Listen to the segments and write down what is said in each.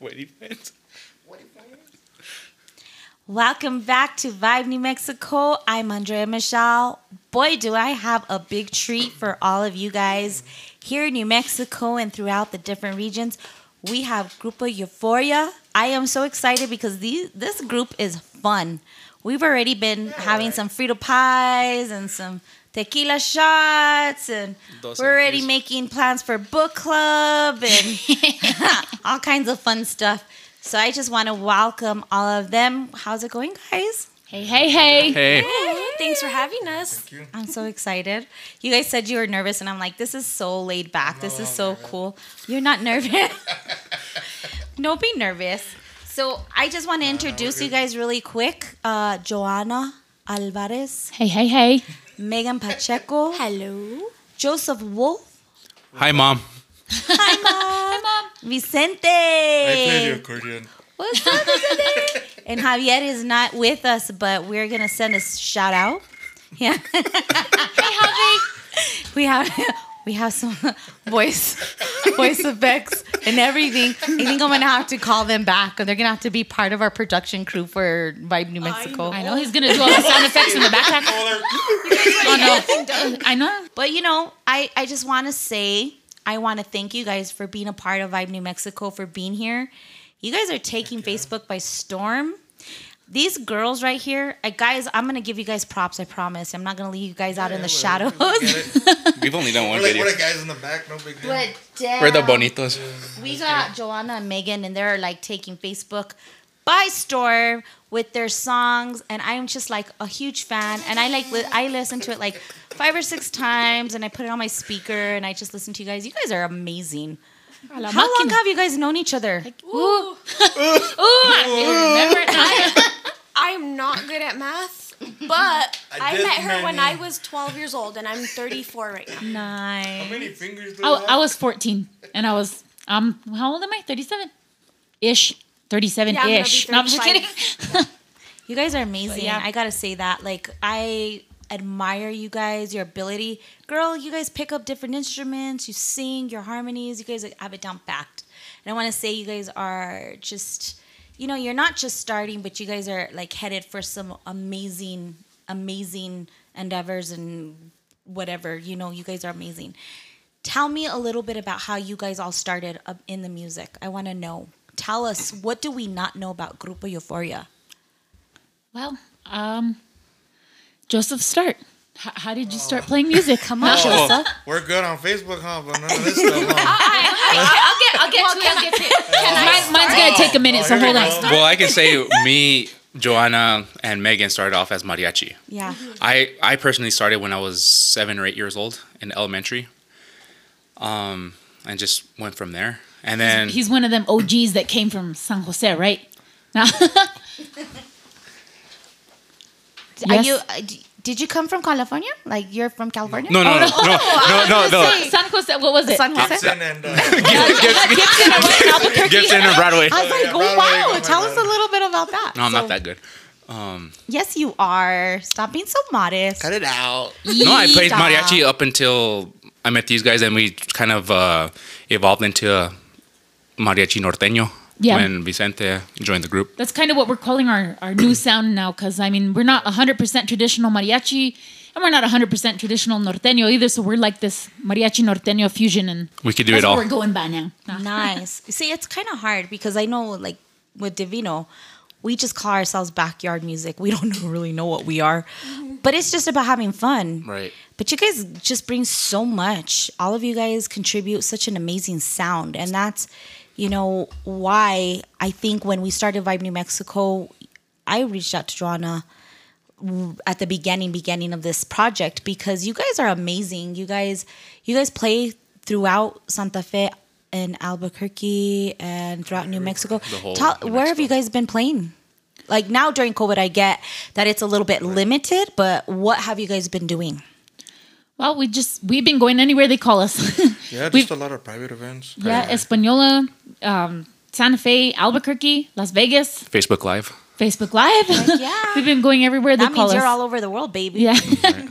Waiting fans. Welcome back to Vibe New Mexico. I'm Andrea Michelle. Boy, do I have a big treat for all of you guys here in New Mexico and throughout the different regions. We have Grupo Euforia. I am so excited because these, this group is fun. We've already been having some Frito pies and some tequila shots, and Dos we're already X's. making plans for book club and all kinds of fun stuff. So I just want to welcome all of them. How's it going, guys? Hey, hey, hey. Hey. Thanks for having us. I'm so excited. You guys said you were nervous, and I'm like, this is so laid back. This is so cool. You're not nervous. Don't be nervous. So I just want to introduce you guys really quick. Uh, Joanna Alvarez, Hey, hey, hey. Megan Pacheco, Hello. Joseph Wolf, Hi, mom. Hi, Mom. Hi, mom. Vicente. I play the accordion. What's up, Vicente? and Javier is not with us, but we're gonna send a shout out. Yeah. hey, Javi. We have we have some voice voice effects and everything. I think I'm gonna have to call them back, or they're gonna have to be part of our production crew for Vibe New Mexico. I know he's going to do all the sound effects in the backpack. Oh, no. I know. But you know, I, I just want to say, I want to thank you guys for being a part of Vibe New Mexico, for being here. You guys are taking Facebook by storm. These girls right here, uh, guys, I'm going to give you guys props, I promise. I'm not going to leave you guys out in the shadows. We've only done one We're like, video. we're the guys in the back, no big deal. But damn, We're the bonitos. we got Joanna and Megan, and they're like taking Facebook by storm with their songs, and I'm just like a huge fan. And I like li- I listen to it like five or six times, and I put it on my speaker, and I just listen to you guys. You guys are amazing. How long have you guys known each other? Ooh. Ooh, I remember it now. I am not good at math, but I, did met her when I was 12 years old, and I'm 34 right now. Nice. How many fingers do I, you I was 14 and I was, um, how old am I? 37? Ish. 37 Yeah, I'm gonna ish. be No, I'm just kidding. You guys are amazing. yeah. I gotta say that. Like I admire you guys, your ability. Girl, you guys pick up different instruments, you sing, your harmonies, you guys have it down packed. And I wanna say you guys are just you know, you're not just starting, but you guys are like headed for some amazing, amazing endeavors and whatever. You know, you guys are amazing. Tell me a little bit about how you guys all started in the music. I want to know. Tell us what do we not know about Grupo Euforia? Well, um, Joseph, start. H- how did you start playing music? Come on, Oh. Joseph. We're good on Facebook, huh? But none of this stuff, huh? I'll get, I'll get to it. I'll get to it. Mine, mine's gonna take a minute, Oh, so here hold on. go. Well, I can say me, Joanna, and Megan started off as mariachi. Yeah. I, I personally started when I was seven or eight years old in elementary. Um, and just went from there. And then He's one of them OGs that came from San Jose, right? Now, Are Yes. you? Uh, d- Did you come from California? Like you're from California? no, no, no, no, no, no, no. San Jose, what was it? San Jose. Gibson and uh, Gibson and what, Albuquerque? Gibson and Broadway. I was like, oh Broadway, wow! Tell us a little bit about that. No, I'm So- not that good. Yes, you are. Stop being so modest. Cut it out. No, I played mariachi up until I met these guys, and we kind of uh, evolved into a mariachi norteño Yeah. when Vicente joined the group. That's kind of what we're calling our, our new sound now, because I mean, we're not 100% traditional mariachi, and we're not 100% traditional norteño either. So we're like this mariachi norteño fusion, and We could do that's it all. what we're going by now. Nice. See, it's kind of hard because I know, like with Divino, we just call ourselves backyard music. We don't really know what we are, mm-hmm. but it's just about having fun. Right. But you guys just bring so much. All of you guys contribute such an amazing sound, and that's, you know, why I think when we started Vibe New Mexico, I reached out to Joanna at the beginning beginning of this project because you guys are amazing. You guys you guys play throughout Santa Fe and Albuquerque and throughout New Mexico. New where have you guys been playing? Like now during COVID, I get that it's a little bit limited, but what have you guys been doing? Well, we just we've been going anywhere they call us. yeah, We've- just a lot of private events. yeah, Española, um, Santa Fe, Albuquerque, Las Vegas, Facebook Live. Facebook Live. yeah. we've been going everywhere they call us. That call means us. you're all over the world, baby. yeah.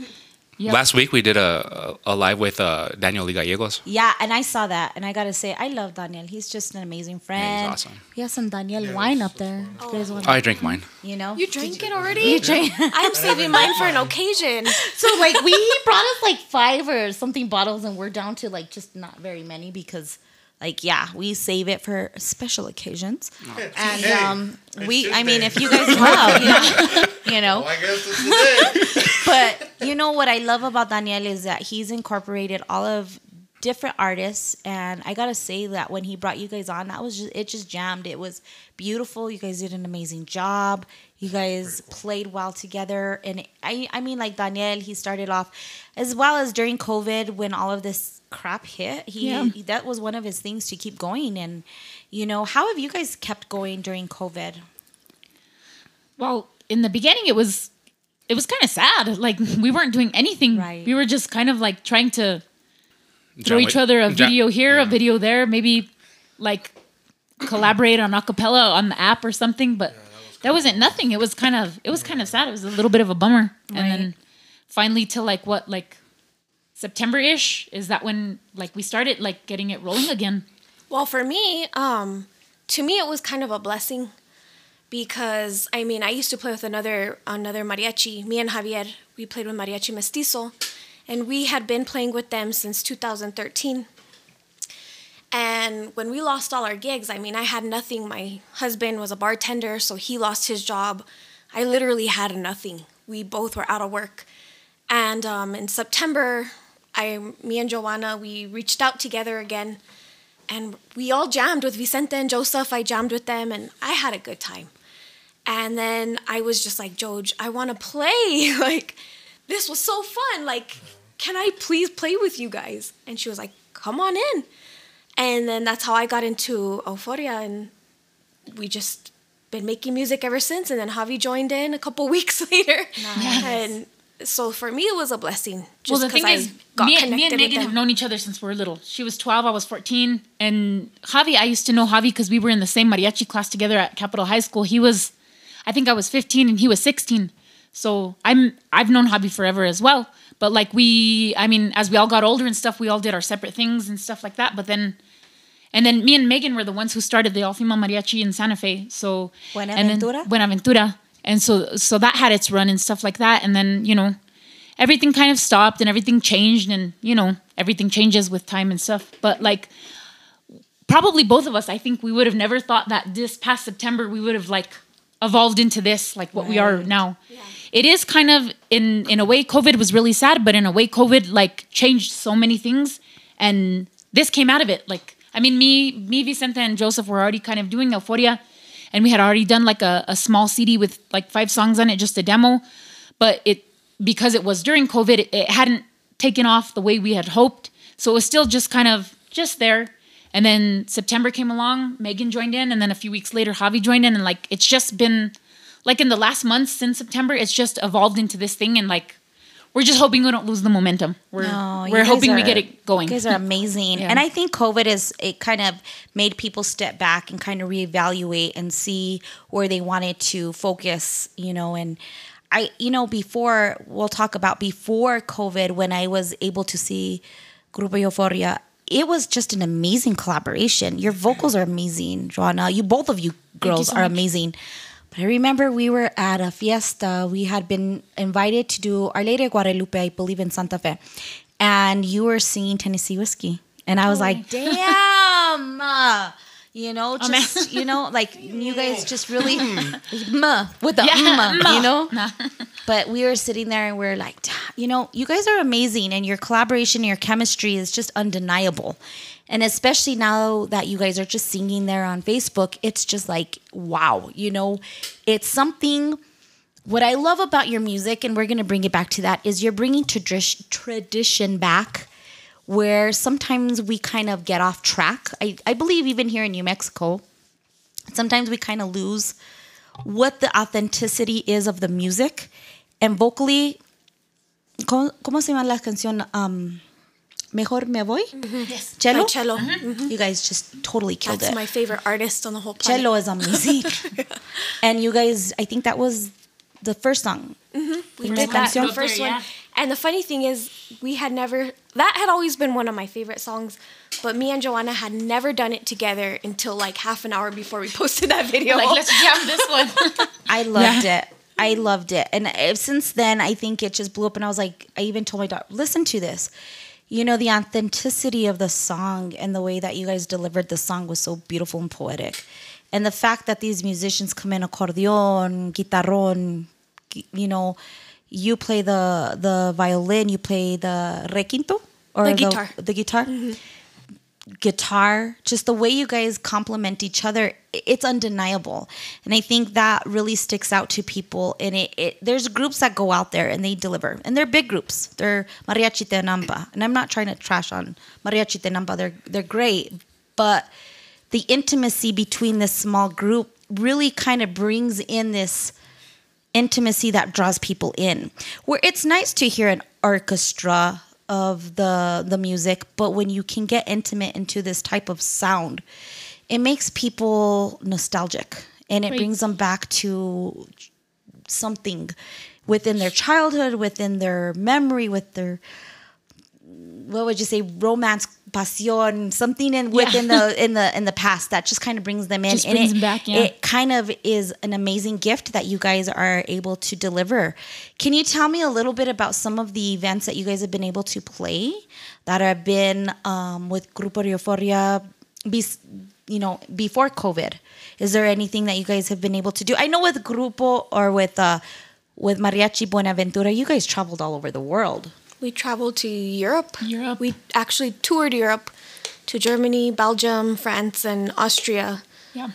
Yep. Last week we did a a, a live with uh, Daniel Lee Gallegos. Yeah, and I saw that, and I gotta say, I love Daniel. He's just an amazing friend. He's awesome. He has some Daniel wine up there. You guys want? I drink mine. You know. You drank it already? You drink. I'm saving mine for an occasion. so like we he brought us like five or something bottles, and we're down to like just not very many because. Like yeah, we save it for special occasions, and Hey, um, we. his I mean, day. if you guys love, you know, you know, Well, I guess it's today. but you know what I love about Daniel is that he's incorporated all of different artists and I gotta say that when he brought you guys on that was just it just jammed it was beautiful you guys did an amazing job you guys played well together and I I mean like Daniel he started off as well as during COVID when all of this crap hit he Yeah. that was one of his things to keep going and you know how have you guys kept going during COVID Well, in the beginning, it was it was kind of sad. Like we weren't doing anything. Right. We were just kind of like trying to throw Jam each other a ja- video here, a video there, maybe like collaborate on acapella on the app or something. But that wasn't nothing. It was kind of it was kind of sad. It was a little bit of a bummer. And then finally, till like what like September ish is that when like we started like getting it rolling again. Well, for me, um, to me, it was kind of a blessing because I mean, I used to play with another another mariachi. Me and Javier, we played with Mariachi Mestizo, and we had been playing with them since 2013. And when we lost all our gigs, I mean, I had nothing. My husband was a bartender, so he lost his job. I literally had nothing. We both were out of work. And um, in September, I, me and Joanna, we reached out together again and we all jammed with Vicente and Joseph. I jammed with them, and I had a good time. And then I was just like, Joj, I want to play. like, this was so fun. Like, can I please play with you guys? And she was like, come on in. And then that's how I got into Euforia, and we just been making music ever since. And then Javi joined in a couple weeks later, and so for me it was a blessing. Just well, the 'cause thing I is, got me, and- me and Megan have known each other since we were little. She was 12, I was 14. And Javi, I used to know Javi because we were in the same mariachi class together at Capital High School. He was, I think I was 15 and he was 16. So I'm, I've known Javi forever as well. But like we, I mean, as we all got older and stuff, we all did our separate things and stuff like that. But then, and then me and Megan were the ones who started the All Female Mariachi in Santa Fe. So and then- Buenaventura? Buenaventura. And so so that had its run and stuff like that. And then, you know, everything kind of stopped and everything changed and, you know, everything changes with time and stuff. But like probably both of us, I think we would have never thought that this past September we would have like evolved into this, like what we are now. It is kind of in in a way COVID was really sad, but in a way COVID like changed so many things and this came out of it. Like I mean me me Vicente and Joseph were already kind of doing Euforia and we had already done like a, a small CD with like five songs on it, just a demo. But it because it was during COVID, it, it hadn't taken off the way we had hoped. So it was still just kind of just there. And then September came along, Megan joined in, and then a few weeks later, Javi joined in, and like it's just been like in the last months since September, it's just evolved into this thing, and like we're just hoping we don't lose the momentum. We're No, we're hoping we get it going. You guys are amazing. Yeah. And I think COVID is it kind of made people step back and kind of reevaluate and see where they wanted to focus, you know, and I you know, before we'll talk about before COVID when I was able to see Grupo Euforia, it was just an amazing collaboration. Your vocals are amazing, Joanna. You both of you girls so are much. amazing. I remember we were at a fiesta. We had been invited to do Our Lady of Guadalupe, I believe, in Santa Fe. And you were singing Tennessee Whiskey. And I was like, damn. you know, Oh, just, you know, like you guys just really, "Muh," with the, Yeah, "Mm," you know? Nah. But we were sitting there and we are like, you know, you guys are amazing and your collaboration, your chemistry is just undeniable. And especially now that you guys are just singing there on Facebook, it's just like, wow, you know, it's something. What I love about your music, and we're going to bring it back to that, is you're bringing tradi- tradition back where sometimes we kind of get off track. I, I believe even here in New Mexico, sometimes we kind of lose what the authenticity is of the music. And vocally, ¿cómo, se llama la canción? Um, Mejor me voy? Yes. Cello? By cello. Mhm. You guys just totally killed That's it. That's my favorite artist on the whole planet. Cello is amazing. and you guys, I think that was the first song. We did that the first Yeah. one, And the funny thing is, we had never, that had always been one of my favorite songs, but me and Joanna had never done it together until like half an hour before we posted that video. Like, let's jam this one. I loved it. I loved it. And uh, since then, I think it just blew up. And I was like, I even told my daughter, listen to this. You know, the authenticity of the song and the way that you guys delivered the song was so beautiful and poetic. And the fact that these musicians come in accordion, guitarron, gu- you know, you play the the violin, you play the requinto or The guitar. the guitar mm-hmm. Guitar, just the way you guys complement each other, it's undeniable. And I think that really sticks out to people. And it, it there's groups that go out there and they deliver, and they're big groups. They're mariachi Tenampa, and I'm not trying to trash on mariachi Tenampa. They're they're great, but the intimacy between this small group really kind of brings in this intimacy that draws people in. Where it's nice to hear an orchestra of the the music, but when you can get intimate into this type of sound, it makes people nostalgic and it Right. brings them back to something within their childhood, within their memory, with their what would you say romance passion something in within the in the in the past that just kind of brings them in. Just and brings it, them back, yeah. it kind of is an amazing gift that you guys are able to deliver. Can you tell me a little bit about some of the events that you guys have been able to play that have been um, with grupo euforia you know before covid? Is there anything that you guys have been able to do? I know with grupo or with uh with mariachi buenaventura you guys traveled all over the world We traveled to Europe. Europe. We actually toured Europe to Germany, Belgium, France, and Austria. yeah.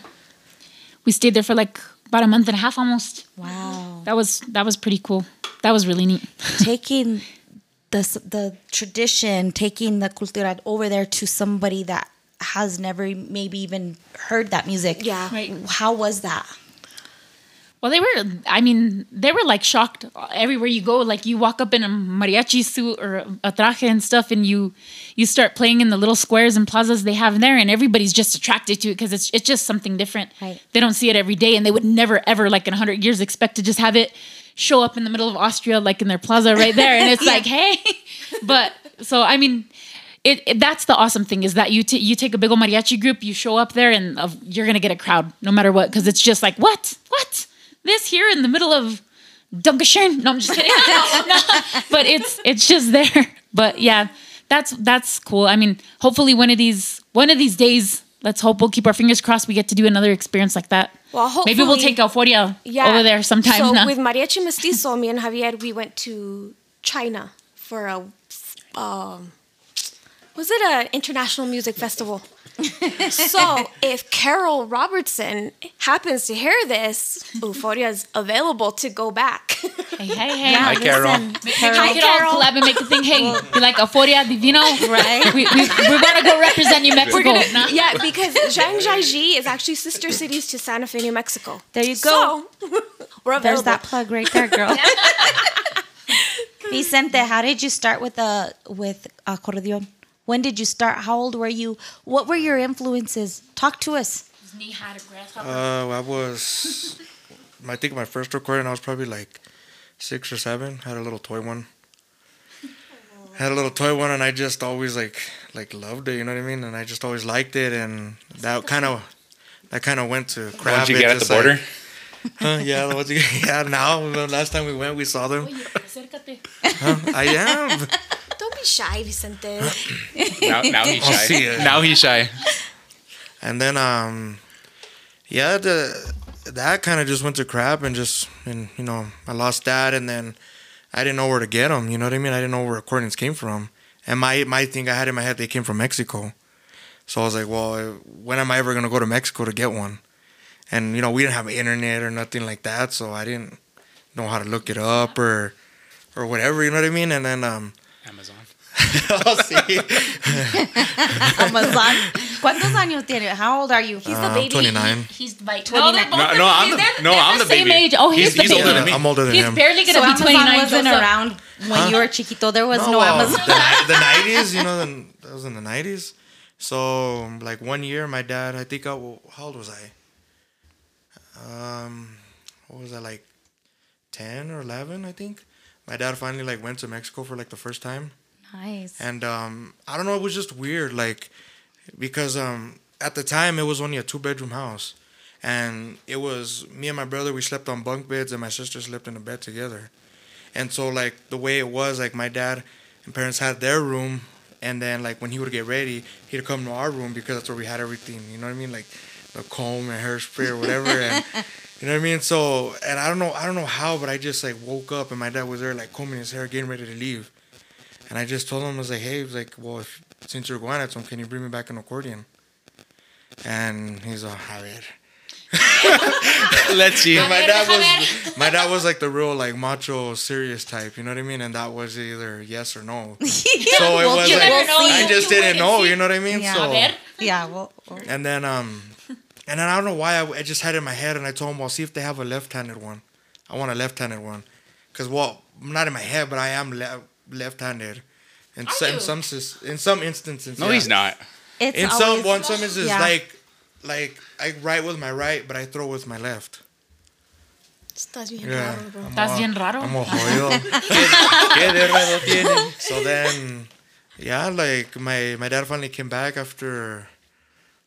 We stayed there for like about a month and a half almost. wow That was that was pretty cool. That was really neat. taking the the tradition, taking the cultura over there to somebody that has never maybe even heard that music. Yeah. Right. How was that? Well, they were. I mean, they were like shocked everywhere you go. Like you walk up in a mariachi suit or a traje and stuff, and you you start playing in the little squares and plazas they have there, and everybody's just attracted to it because it's it's just something different. Right. They don't see it every day, and they would never ever like in a hundred years expect to just have it show up in the middle of Austria, like in their plaza right there, and it's like, hey, but so I mean. It, it- that's the awesome thing is that you t- you take a big old mariachi group, you show up there, and uh, you're gonna get a crowd no matter what because it's just like what this here in the middle of Dunkershire. No, I'm just kidding. No, but it's it's just there. But yeah, that's that's cool. I mean, hopefully one of these one of these days, let's hope we'll keep our fingers crossed. We get to do another experience like that. Well, maybe we'll take Euforia Yeah. over there sometime. So nah. with Mariachi Mestizo, me and Javier, we went to China for a, um, was it an international music festival? So if Carol Robertson happens to hear this, Euforia is available to go back. hey, hey, hey. Hi, Carol. Hi, we could all Carol. collab and make a thing. Hey, be like Euforia Divino, Right. We, we, we're gonna go represent New Mexico. nah? yeah, because Zhangjiajie is actually sister cities to Santa Fe, New Mexico. There you go. So, we're available. There's that plug right there, girl. Vicente, how did you start with the with accordion? When did you start? How old were you? What were your influences? Talk to us. Uh, I was, I think my first recording, I was probably like six or seven. Had a little toy one. Had a little toy one, and I just always like like loved it. You know what I mean? And I just always liked it, and that kind of that kind of went to crap. Once you get at the just like- border, huh, yeah, the ones you, yeah. Now, the last time we went, we saw them. Huh, I am. Don't be shy, Vicente. now, now he's I'll shy. see. Now he's shy. And then um yeah, the that kind of just went to crap and just and you know, I lost that and then I didn't know where to get them, you know what I mean? I didn't know where recordings came from. And my my thing I had in my head they came from Mexico. So I was like, well, when am I ever going to go to Mexico to get one? And you know, we didn't have internet or nothing like that, so I didn't know how to look it up or or whatever, you know what I mean? And then um Amazon. I'll see. Amazon. ¿Cuántos años tiene? How old are you? He's the I'm baby. 29. He's like 29. No, No, no, I'm the, no, I'm the same baby. age. Oh, he's, the he's baby. older than me. I'm older than He's him. He's barely gonna So be Amazon 29. wasn't Joseph. around when you were chiquito. There was no, well, Amazon. The, the 90s, you know, the, that was in the 90s. So, like one year, my dad, I think, I, wa- how old was I? Um, what was I, like 10 or 11, I think? my dad finally like went to Mexico for like the first time, Nice. and um, I don't know, it was just weird, like because um, at the time it was only a two bedroom house, and it was me and my brother we slept on bunk beds, and my sister slept in a bed together, and so like the way it was, like my dad and parents had their room, and then like when he would get ready, he'd come to our room because that's where we had everything. You know what I mean? Like the comb and hairspray or whatever, and you know what I mean. So and I don't know, I don't know how, but I just like woke up and my dad was there like combing his hair, getting ready to leave, and I just told him I was like, hey, I was like, well, if, since you're going at some, can you bring me back an accordion? And he's like, a ver. Let's see. And my dad was my dad was like the real like macho serious type, you know what I mean? And that was either yes or no. So it Well, was you like never know. I just do didn't and know, see. you know what I mean? Yeah. So A yeah. Well, well, and then um and then I don't know why I, I just had it in my head and I told him, well, see if they have a left-handed one. I want a left-handed one, cause well, not in my head, but I am le- left-handed. In, so, in some in some instances, No, yeah. he's not. it's In some one some instances, Yeah. like like I write with my right, but I throw with my left. Estás bien Yeah. raro, bro. Estás all- bien raro. I'm all jodido. ¿Qué de raro tiene? So then, yeah, like my my dad finally came back after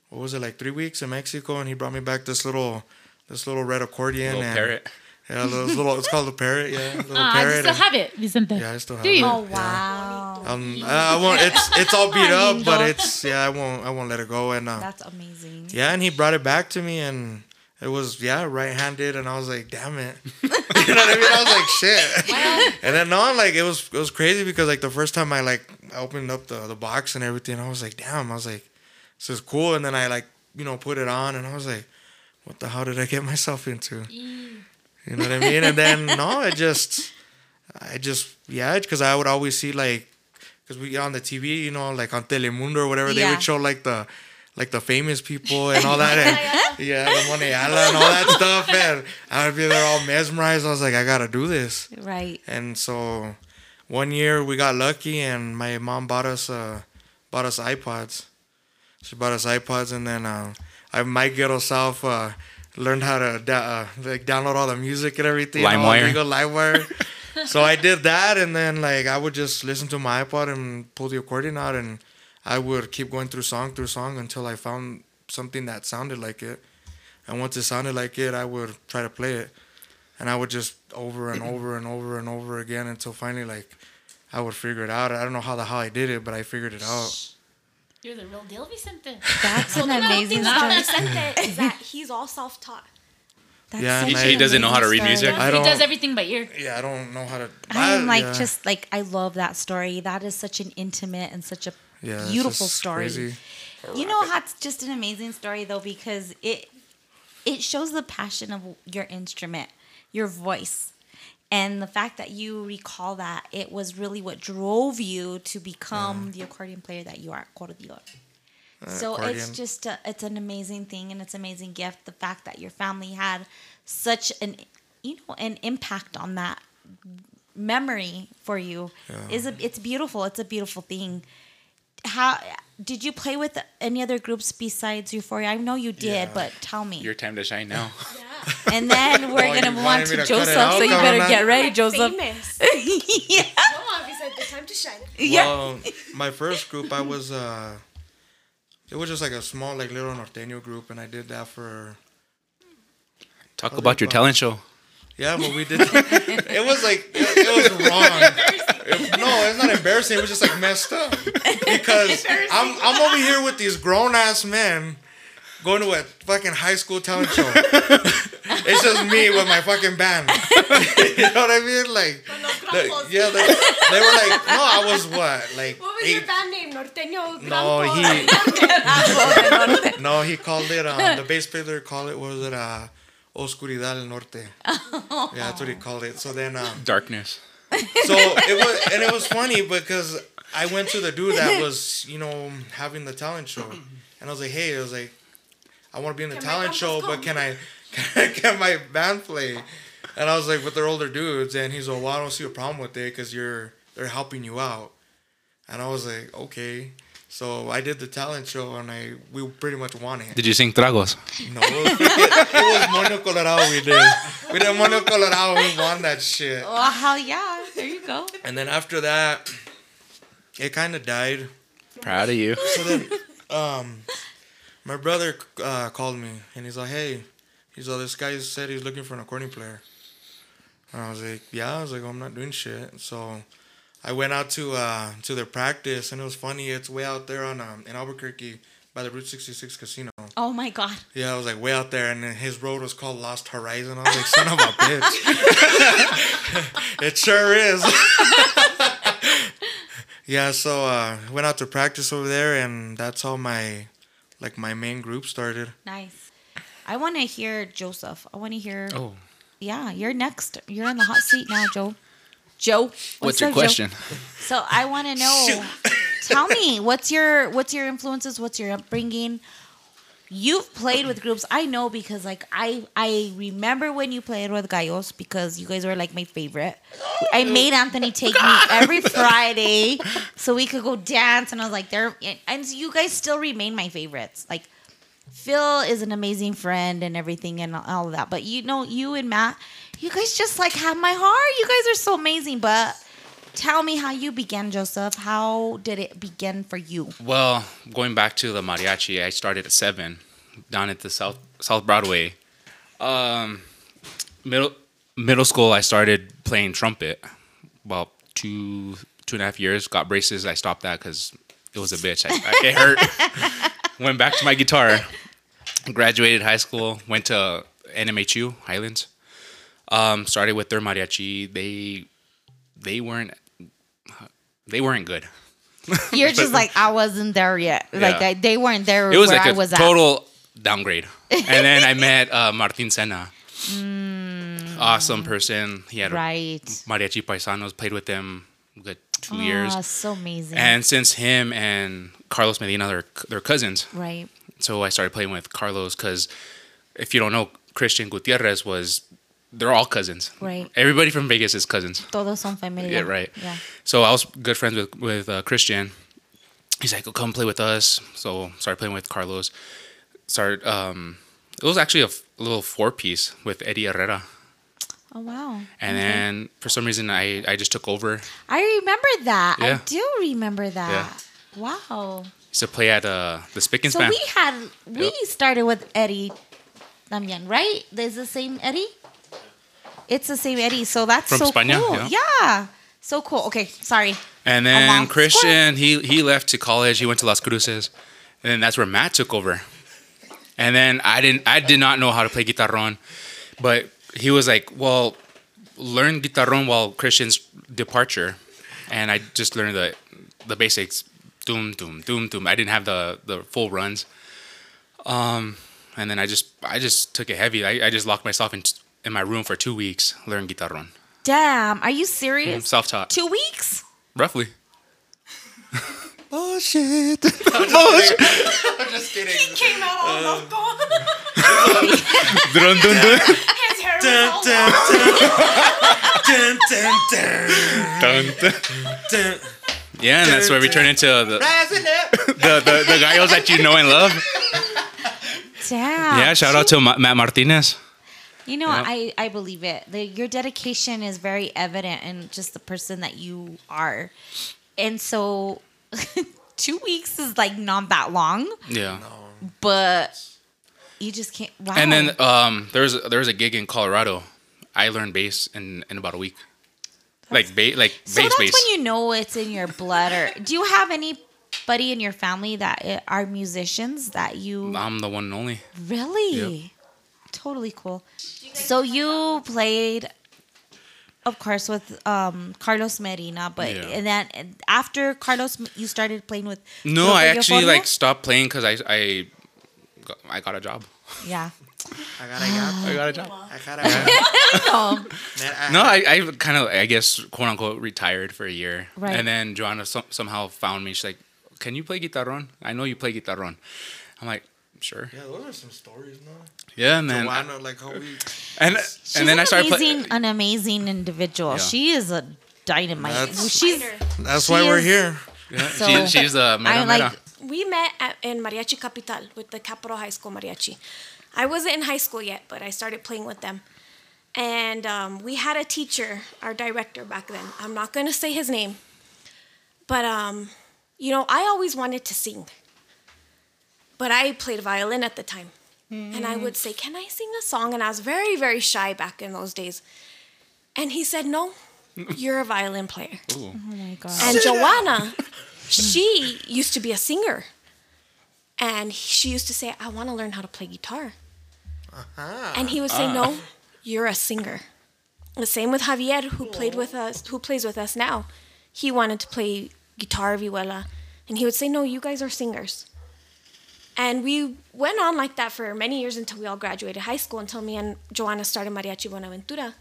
what was it like three weeks in Mexico, and he brought me back this little this little red accordion Little and parrot. Yeah, this little it's called a parrot, yeah, little you parrot. still and- have it, Vicente. yeah, I still have Do you? it. Oh wow, Um, I, I won't. It's it's all beat up, but it's yeah. I won't. I won't let it go. And uh, that's amazing. yeah, and he brought it back to me, and it was yeah right-handed, and I was like, damn it, you know what I mean? I was like, shit. Wow. and then no, like it was it was crazy because like the first time I like opened up the the box and everything, I was like, damn, I was like, this is cool, and then I like you know put it on, and I was like, what the hell did I get myself into? You know what I mean? And then no, it just, I just yeah, because I would always see like, because we on the TV, you know, like on Telemundo or whatever, they would show like the, like the famous people and all that, and yeah, the Moneyala and all that stuff, and I would be there all mesmerized. I was like, I gotta do this, Right. and so, one year we got lucky, and my mom bought us uh, bought us iPods. She bought us iPods, and then uh, I my ghetto self uh, learned how to da- uh, like download all the music and everything. LimeWire. LimeWire. so I did that, and then like I would just listen to my iPod and pull the accordion out, and I would keep going through song through song until I found something that sounded like it. And once it sounded like it, I would try to play it, and I would just over and over and over and over again until finally like I would figure it out. I don't know how the hell I did it, but I figured it out. You're the real deal, Vicente. That's an amazing thing about story. Vicente is that he's all self-taught. That's Yeah, such and He doesn't know how to read story. music. I he don't- he does everything by ear. Yeah, I don't know how to. I am like yeah. just like I love that story. That is such an intimate and such a Yeah, it's beautiful just story. crazy. You know how it's just an amazing story though because it it shows the passion of your instrument, your voice. And the fact that you recall that it was really what drove you to become the accordion player that you are, accordion. Uh, so it's just a, it's an amazing thing and it's an amazing gift. The fact that your family had such an you know an impact on that memory for you is a it's beautiful. It's a beautiful thing. How did you play with any other groups besides Euforia? I know you did, Yeah. but tell me. Your time to shine now. yeah. and then we're Oh, gonna move on to to Joseph, out, so you better get ready, Joseph. Famous. yeah. Come on, Vicente, the time to shine. yeah. Well, my first group, I was uh, it was just like a small, like little norteño group, and I did that for Talk about your talent show. yeah, but we did. it was like it, it was wrong. It- no, it's not embarrassing. It was just like messed up because I'm I'm over here with these grown ass men going to a fucking high school talent show. it's just me with my fucking band. you know what I mean? Like, the- yeah, they, they were like, no, I was what, like What was eight, your band name? Norteño No, Grampo? he no, he called it. Um, the bass player called it. What was it? Uh, Oscuridad del Norte. Yeah, that's what he called it. So then, um, Darkness. So it was, and it was funny because I went to the dude that was, you know, having the talent show, and I was like, hey, I was like, I want to be in the Can talent show, but can I, can I get my band play? And I was like, but they're older dudes, and he's like, well, I don't see a problem with it because you're they're helping you out, and I was like, okay. So I did the talent show, and I we pretty much won it. Did you sing tragos? No, it was, freaking- it was Mono Colorado. We did. We did Mono Colorado. We won that shit. Oh hell yeah. there you go. And then after that, it kind of died. Proud of you. So then, um, my brother uh, called me and he's like, "Hey, he's like, this guy said he's looking for an accordion player." And I was like, "Yeah." I was like, "I'm not doing shit." So I went out to uh, to their practice, and it was funny. It's way out there on um, in Albuquerque by the Route 66 casino. Oh my god. Yeah, I was like way out there, and then his road was called Lost Horizon. I was like, son of a bitch. it sure is. yeah, so uh, went out to practice over there, and that's how my like my main group started. Nice. I want to hear Joseph. I want to hear. Oh, Yeah, you're next. You're in the hot seat now, Joe. Joe. what's your up, Joe? question? So I want to know. tell me, what's your what's your influences? What's your upbringing? You've played with groups. I know because like I I remember when you played with Gallos because you guys were like my favorite. I made Anthony take me every Friday so we could go dance, and I was like, there. And you guys still remain my favorites. Like Phil is an amazing friend and everything and all of that. But you know, you and Matt, you guys just like have my heart. You guys are so amazing. But tell me how you began, Joseph. How did it begin for you? Well, going back to the mariachi, I started at seven, down at the South South Broadway. Um, middle middle school, I started playing trumpet. About two two and a half years. Got braces. I stopped that because it was a bitch. I, I, it hurt. Went back to my guitar. Graduated high school. Went to NMHU Highlands. Um, started with their mariachi. They they weren't they weren't good. You're just like I wasn't there yet. Like Yeah. I, they weren't there it was where like I a was at. total downgrade. And then I met uh, Martin Senna. Awesome person. He had Mm. Right. mariachi paisanos. Played with them good two years. Ah, so amazing. And since him and Carlos Medina, they're they're cousins. right. So I started playing with Carlos because if you don't know, Christian Gutierrez was. They're all cousins. Right. Everybody from Vegas is cousins. Todos son familia. Yeah, right. Yeah. So I was good friends with with uh, Christian. He's like, oh, "Come play with us." So started playing with Carlos. Started. Um, it was actually a, f- little four piece with Eddie Herrera, Oh wow. and then for some reason I I just took over. I remember that. Yeah. I do remember that. Yeah. Wow. Used to play at uh, the Spic and Span. So we had we Yep. started with Eddie Damian, right? There's the same Eddie. It's the same Eddie. So that's From so España, cool. yeah. So cool. Okay, sorry. And then. Christian, he he left to college. He went to Las Cruces, and then that's where Matt took over. And then I didn't, I did not know how to play guitarron, but he was like, "Well, learn guitarron while Christian's departure," and I just learned the the basics, doom doom doom doom. I didn't have the the full runs. Um, and then I just I just took it heavy. I, I just locked myself in in my room for two weeks, learn guitarron, Damn, are you mm-hmm, serious? self taught, Two weeks? roughly. Bullshit. He came out all uh, loco. Dun, dun, dun. His hair was Dun, all dun, long. dun, dun, dun, Dun, dun. dun. Yeah, and that's where we turn into the the, the, the guys that you know and love. Damn. Yeah, shout out to Ma- Matt Martinez. You know, Yeah. I, I believe it. The, your dedication is very evident in just the person that you are. And so two weeks is like not that long, Yeah. but you just can't. Wow. And then um, there was there was a gig in Colorado. I learned bass in, in about a week. Like ba- like so bass that's bass. when you know it's in your blood. Or do you have anybody in your family that uh, are musicians that you I'm the one and only. really? Totally cool. So you played, of course, with um, Carlos Medina, but Yeah. and then after Carlos, you started playing with. No, Lil I actually Forno? like stopped playing because I I got, I got a job. Yeah. I got a job. I got a job. I got a job. No. I- No, I, I kind of I guess quote unquote retired for a year, Right. and then Joanna some, somehow found me. She's like, "Can you play guitarron? I know you play guitarron." I'm like, "Sure." Yeah, those are some stories, no? Yeah, and then Joanna, like how we. and She's and then an I started amazing, playing. an amazing individual. Yeah. She is a dynamite. That's- She's. That's She why we're is- here. So, she, she's the mera I like. mera. We met at, in Mariachi Capital with the Capital High School Mariachi. I wasn't in high school yet, but I started playing with them. And um, we had a teacher, our director back then. I'm not going to say his name. But, um, you know, I always wanted to sing. But I played violin at the time. And I would say, Can I sing a song? And I was very, very shy back in those days. And he said, No, you're a violin player. Oh my god. And Joanna, she used to be a singer. And she used to say, I want to learn how to play guitar. Uh-huh. And he would say, No, you're a singer. The same with Javier, who played with us, who plays with us now. He wanted to play guitar, vihuela. And he would say, No, you guys are singers. And we went on like that for many years until we all graduated high school, until me and Joanna started Mariachi Buenaventura.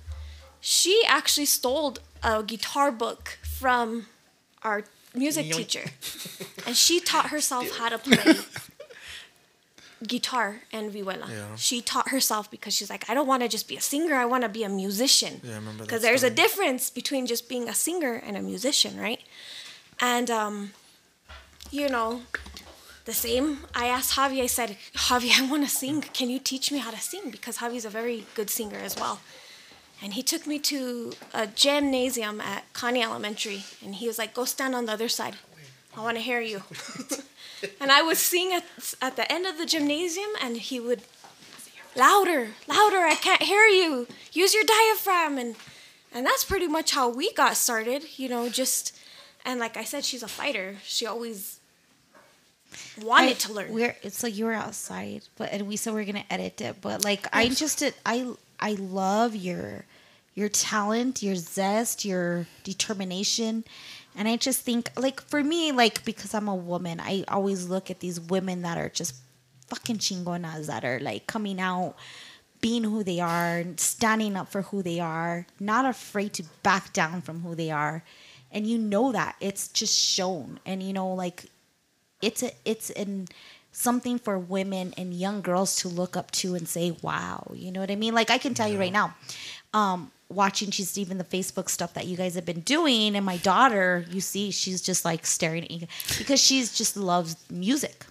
She actually stole a guitar book from our music Yoink. teacher. And she taught herself how to play guitar and vihuela. Yeah. She taught herself because she's like, I don't want to just be a singer, I want to be a musician. Yeah, I remember that Because there's a difference between just being a singer and a musician, right? And, um, you know, the same. I asked Javi, I said, Javi, I want to sing. Can you teach me how to sing? Because Javi's a very good singer as well. And he took me to a gymnasium at Connie Elementary. And he was like, go stand on the other side. I want to hear you. and I would sing at, at the end of the gymnasium, and he would, louder, louder, I can't hear you. Use your diaphragm. And, and that's pretty much how we got started, you know, just, and like I said, she's a fighter. She always wanted I- to learn. We're it's like you were outside, but and we said we are gonna edit it, but like I just I I love your your talent, your zest, your determination. And I just think like for me, like because I'm a woman, I always look at these women that are just fucking chingonas that are like coming out being who they are, standing up for who they are, not afraid to back down from who they are. And you know that. It's just shown. And you know, like it's a it's in something for women and young girls to look up to and say wow you know what i mean? Like i can tell you right now um watching just even the facebook stuff that you guys have been doing and my daughter you see she's just like staring at you because she's just loves music.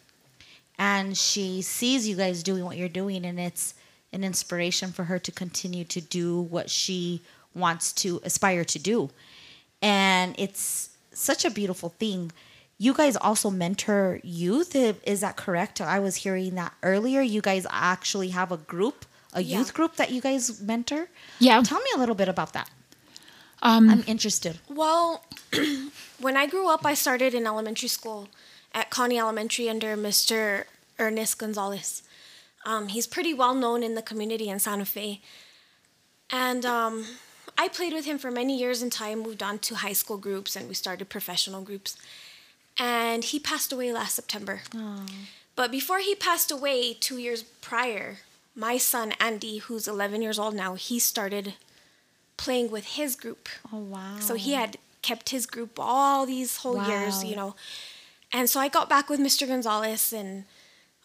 And she sees you guys doing what you're doing and it's an inspiration for her to continue to do what she wants to aspire to do. And it's such a beautiful thing you guys also mentor youth is that correct i was hearing that earlier you guys actually have a group a Yeah. youth group that you guys mentor Yeah. tell me a little bit about that Um, i'm interested Well, when I grew up, I started in elementary school at Connie Elementary under Mr. Ernest Gonzalez. Um, he's pretty well known in the community in Santa Fe. And um, I played with him for many years until I moved on to high school groups and we started professional groups. And he passed away last September. But before he passed away, two years prior, my son Andy, who's 11 years old now, he started playing with his group. oh wow So he had kept his group all these whole years, you know. And so I got back with Mr. Gonzalez, and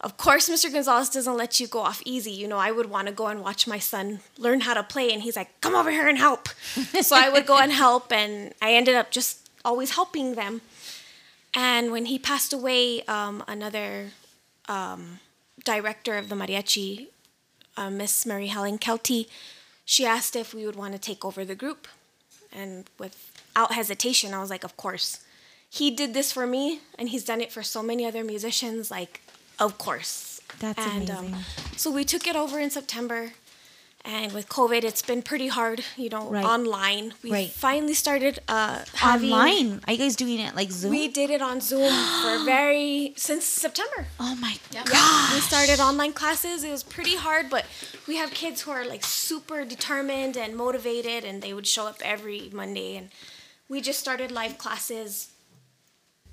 of course, Mr. Gonzalez doesn't let you go off easy. You know, I would want to go and watch my son learn how to play, and he's like, come over here and help. so I would go and help, and I ended up just always helping them. And when he passed away, um, another um, director of the mariachi, uh, Miss Mary Helen Kelty, she asked if we would want to take over the group. And without hesitation, I was like, of course. He did this for me, and he's done it for so many other musicians. Like, of course. That's and, amazing. so we took it over in September. And with COVID, it's been pretty hard, you know, Right. online. We Right. finally started uh, having. online are you guys doing it like zoom We did it on Zoom for very since September. oh my god we started online classes. It was pretty hard, but we have kids who are like super determined and motivated, and they would show up every Monday. And we just started live classes.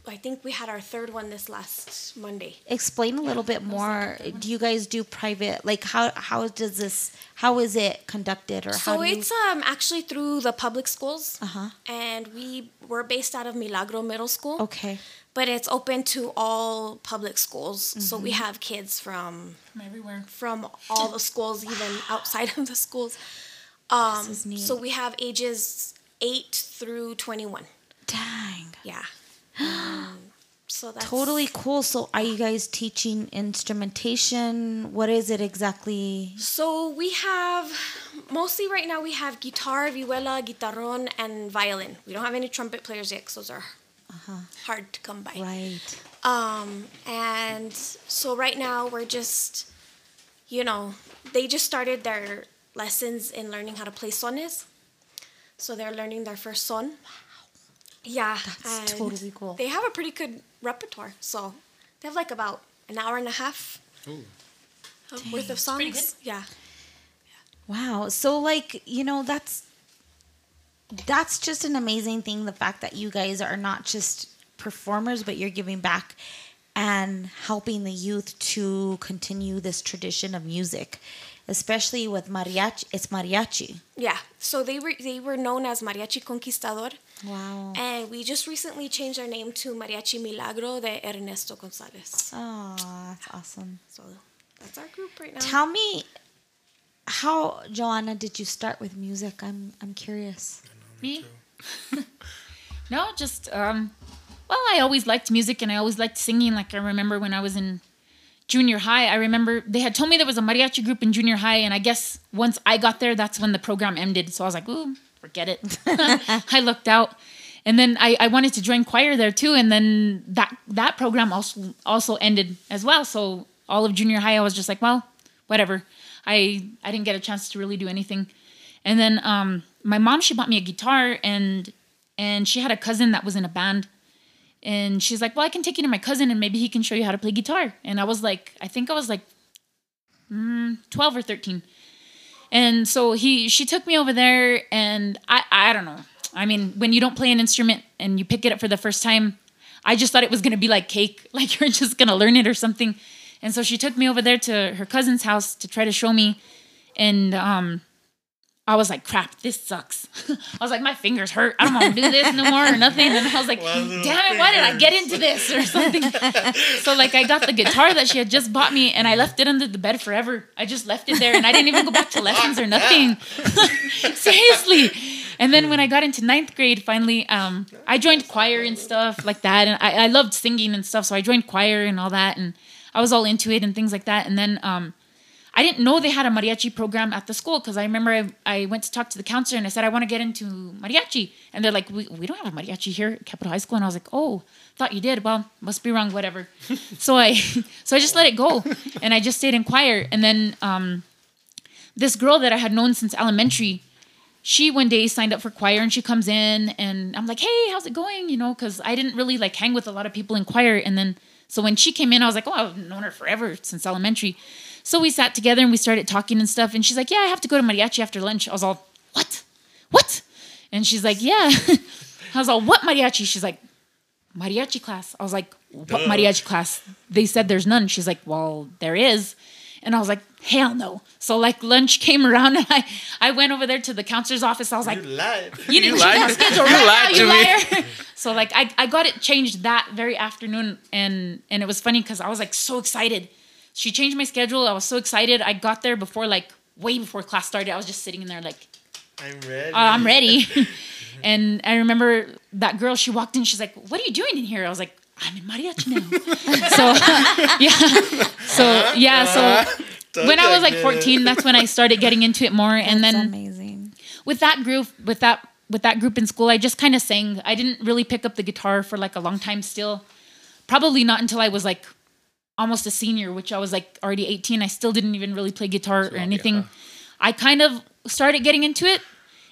I think we had our third one this last Monday. explain a little bit more do you guys do private like how how does this how is it conducted or how So do you it's um actually through the public schools, Uh-huh. and we were based out of Milagro Middle School. okay But it's open to all public schools, so we Mm-hmm. have kids from from everywhere. from all the schools, even outside of the schools. Um, is neat. so we have ages eight through twenty-one. dang Yeah. So that's Totally cool. So, are you guys teaching instrumentation? What is it exactly? So we have mostly right now we have guitar, vihuela, guitarron, and violin. We don't have any trumpet players yet those are hard to come by. Right. Um, and so right now we're just, you know, they just started their lessons in learning how to play sones. So they're learning their first son. Yeah. That's totally cool. They have a pretty good repertoire. So they have like about an hour and a half of worth of songs. good. Yeah. Wow. So like, you know, that's that's just an amazing thing the fact that you guys are not just performers but you're giving back and helping the youth to continue this tradition of music, especially with mariachi. It's mariachi. Yeah. So they were they were known as Mariachi Conquistador. Wow. And we just recently changed our name to Mariachi Milagro de Ernesto Gonzalez. Oh, that's awesome. So that's our group right now. Tell me how Joanna did you start with music? I'm I'm curious. Me? no, just um well, I always liked music and I always liked singing. Like I remember when I was in junior high, I remember they had told me there was a mariachi group in junior high, and I guess once I got there, that's when the program ended. So I was like, ooh, forget it. I looked out. And then I, I wanted to join choir there too, and then that that program also also ended as well. So all of junior high, I was just like, well, whatever. I I didn't get a chance to really do anything. And then um, my mom she bought me a guitar and and she had a cousin that was in a band. And she's like, "Well, I can take you to my cousin and maybe he can show you how to play guitar." And I was like, I think I was like mm, 12 or 13. And so he she took me over there and I I don't know. I mean, when you don't play an instrument and you pick it up for the first time, I just thought it was going to be like cake, like you're just going to learn it or something. And so she took me over there to her cousin's house to try to show me and um I was like, crap, this sucks. I was like, my fingers hurt. I don't want to do this no more or nothing. And I was like, damn it, why did I get into this or something? so like I got the guitar that she had just bought me and I left it under the bed forever. I just left it there and I didn't even go back to lessons or nothing. Seriously. And then when I got into ninth grade, finally, um, I joined choir and stuff like that. And I, I loved singing and stuff. So I joined choir and all that. And I was all into it and things like that. And then um, I didn't know they had a mariachi program at the school because I remember I, I went to talk to the counselor and I said, I want to get into mariachi. And they're like, we, we don't have a mariachi here at Capital High School. And I was like, oh, thought you did. Well, must be wrong, whatever. so I so I just let it go. And I just stayed in choir. And then um, this girl that I had known since elementary, she one day signed up for choir and she comes in and I'm like, hey, how's it going? You know, because I didn't really like hang with a lot of people in choir. And then so when she came in, I was like, oh, I've known her forever since elementary. So we sat together and we started talking and stuff. And she's like, yeah, I have to go to mariachi after lunch. I was all, what? What? And she's like, yeah. I was all, what mariachi? She's like, mariachi class. I was like, what mariachi class? They said there's none. She's like, well, there is. And I was like, hell no. So like lunch came around and I, I went over there to the counselor's office. I was like, You lied. you didn't You check my lied. schedule You right lied now, to you me. so like I, I got it changed that very afternoon and and it was funny because I was like so excited. She changed my schedule. I was so excited. I got there before like way before class started. I was just sitting in there like I'm ready. uh, I'm ready. and I remember that girl, she walked in, she's like, What are you doing in here? I was like, I'm in mariachi now. so yeah. So yeah, so when I was like 14, that's when I started getting into it more. And That's then amazing. with that group, with that with that group in school, I just kind of sang. I didn't really pick up the guitar for like a long time still. Probably not until I was like almost a senior, which I was like already 18. I still didn't even really play guitar or anything. yeah. I kind of started getting into it.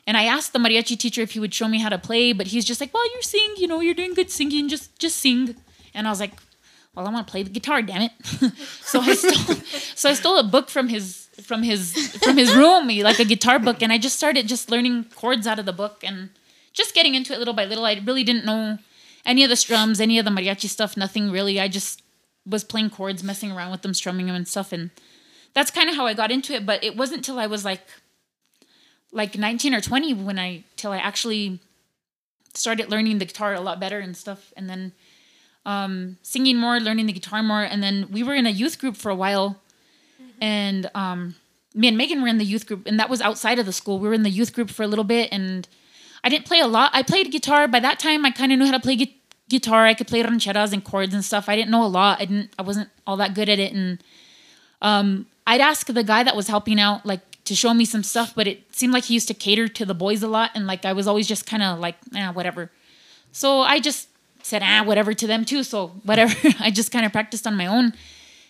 And I asked the mariachi teacher if he would show me how to play, but he's just like, "Well, you sing, you know, you're doing good singing. Just, just sing." And I was like, "Well, I want to play the guitar, damn it!" so I stole, so I stole a book from his, from his, from his room, like a guitar book, and I just started just learning chords out of the book and just getting into it little by little. I really didn't know any of the strums, any of the mariachi stuff, nothing really. I just was playing chords, messing around with them, strumming them and stuff, and that's kind of how I got into it. But it wasn't till I was like like 19 or 20 when I till I actually started learning the guitar a lot better and stuff and then um singing more learning the guitar more and then we were in a youth group for a while and um me and Megan were in the youth group and that was outside of the school. We were in the youth group for a little bit and I didn't play a lot. I played guitar. By that time I kind of knew how to play gu- guitar I could play rancheras and chords and stuff I didn't know a lot I didn't I wasn't all that good at it and um I'd ask the guy that was helping out like to show me some stuff, but it seemed like he used to cater to the boys a lot, and like I was always just kind of like, ah, whatever. So I just said, ah, whatever to them too. So whatever. I just kind of practiced on my own,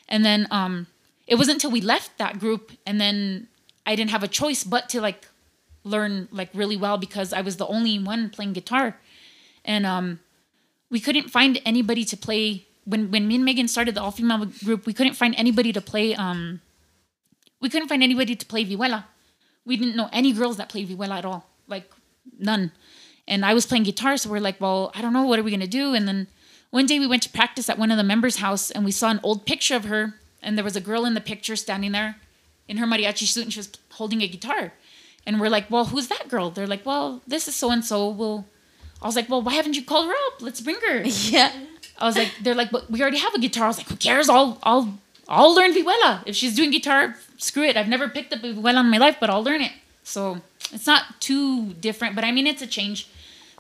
and then um, it wasn't until we left that group, and then I didn't have a choice but to like learn like really well because I was the only one playing guitar, and um, we couldn't find anybody to play when when me and Megan started the all female group. We couldn't find anybody to play um we couldn't find anybody to play vihuela. We didn't know any girls that played vihuela at all, like none. And I was playing guitar, so we're like, well, I don't know, what are we gonna do? And then one day we went to practice at one of the members' house, and we saw an old picture of her, and there was a girl in the picture standing there in her mariachi suit, and she was holding a guitar. And we're like, well, who's that girl? They're like, well, this is so and so. Well, I was like, well, why haven't you called her up? Let's bring her. Yeah. I was like, they're like, but we already have a guitar. I was like, who cares? I'll I'll I'll learn vihuela. If she's doing guitar, screw it. I've never picked up a vihuela in my life, but I'll learn it. So it's not too different, but I mean it's a change.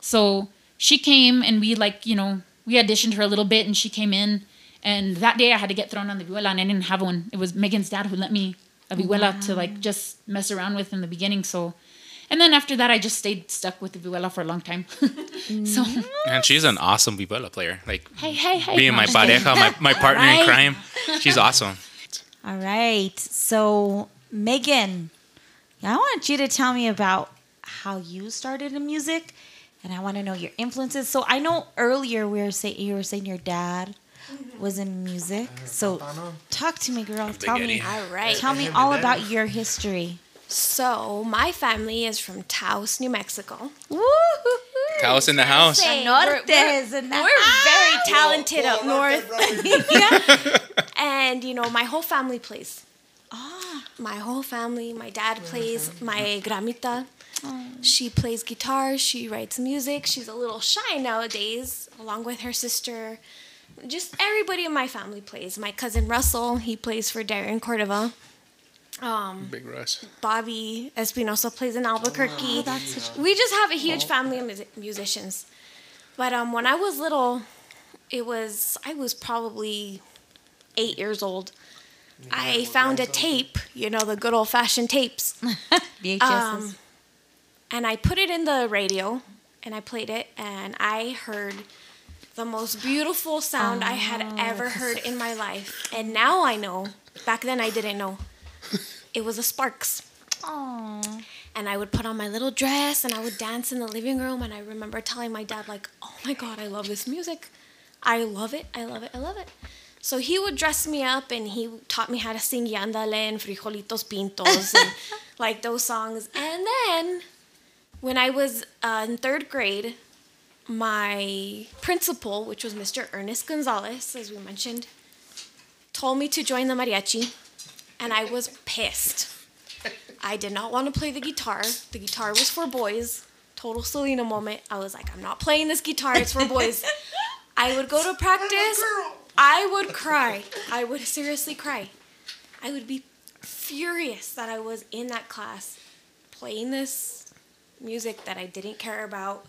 So she came and we like, you know, we auditioned her a little bit and she came in and that day I had to get thrown on the vihuela and I didn't have one. It was Megan's dad who let me a vihuela wow. to like just mess around with in the beginning. So and then after that, I just stayed stuck with the vihuela for a long time. so, mm-hmm. and she's an awesome vihuela player. Like, hey, hey, hey, being my pareja, my, my partner right. in crime. She's awesome. All right. So, Megan, I want you to tell me about how you started in music, and I want to know your influences. So, I know earlier we were saying you were saying your dad mm-hmm. was in music. Uh, so, talk to me, girl. Tell me. All right. Tell me all about your history. So my family is from Taos, New Mexico. Woo! Taos in the house. We're, we're, we're very talented up north. yeah. And you know, my whole family plays. Ah. My whole family. My dad plays. My gramita. She plays guitar. She writes music. She's a little shy nowadays, along with her sister. Just everybody in my family plays. My cousin Russell, he plays for Darren Cordova. Um, Big Russ. Bobby Espinosa plays in Albuquerque. Oh, we just have a huge family of music- musicians. But um, when I was little, it was I was probably eight years old. I found a tape, you know, the good old fashioned tapes. VHSs. Um, and I put it in the radio and I played it and I heard the most beautiful sound oh, I had oh, ever heard in my life. And now I know. Back then I didn't know it was a Sparks. Aww. And I would put on my little dress and I would dance in the living room. And I remember telling my dad, like, oh my God, I love this music. I love it. I love it. I love it. So he would dress me up and he taught me how to sing Yandale and Frijolitos Pintos and like those songs. And then when I was uh, in third grade, my principal, which was Mr. Ernest Gonzalez, as we mentioned, told me to join the mariachi and I was pissed. I did not want to play the guitar. The guitar was for boys. Total Selena moment. I was like, I'm not playing this guitar. It's for boys. I would go to practice. I would cry. I would seriously cry. I would be furious that I was in that class playing this music that I didn't care about.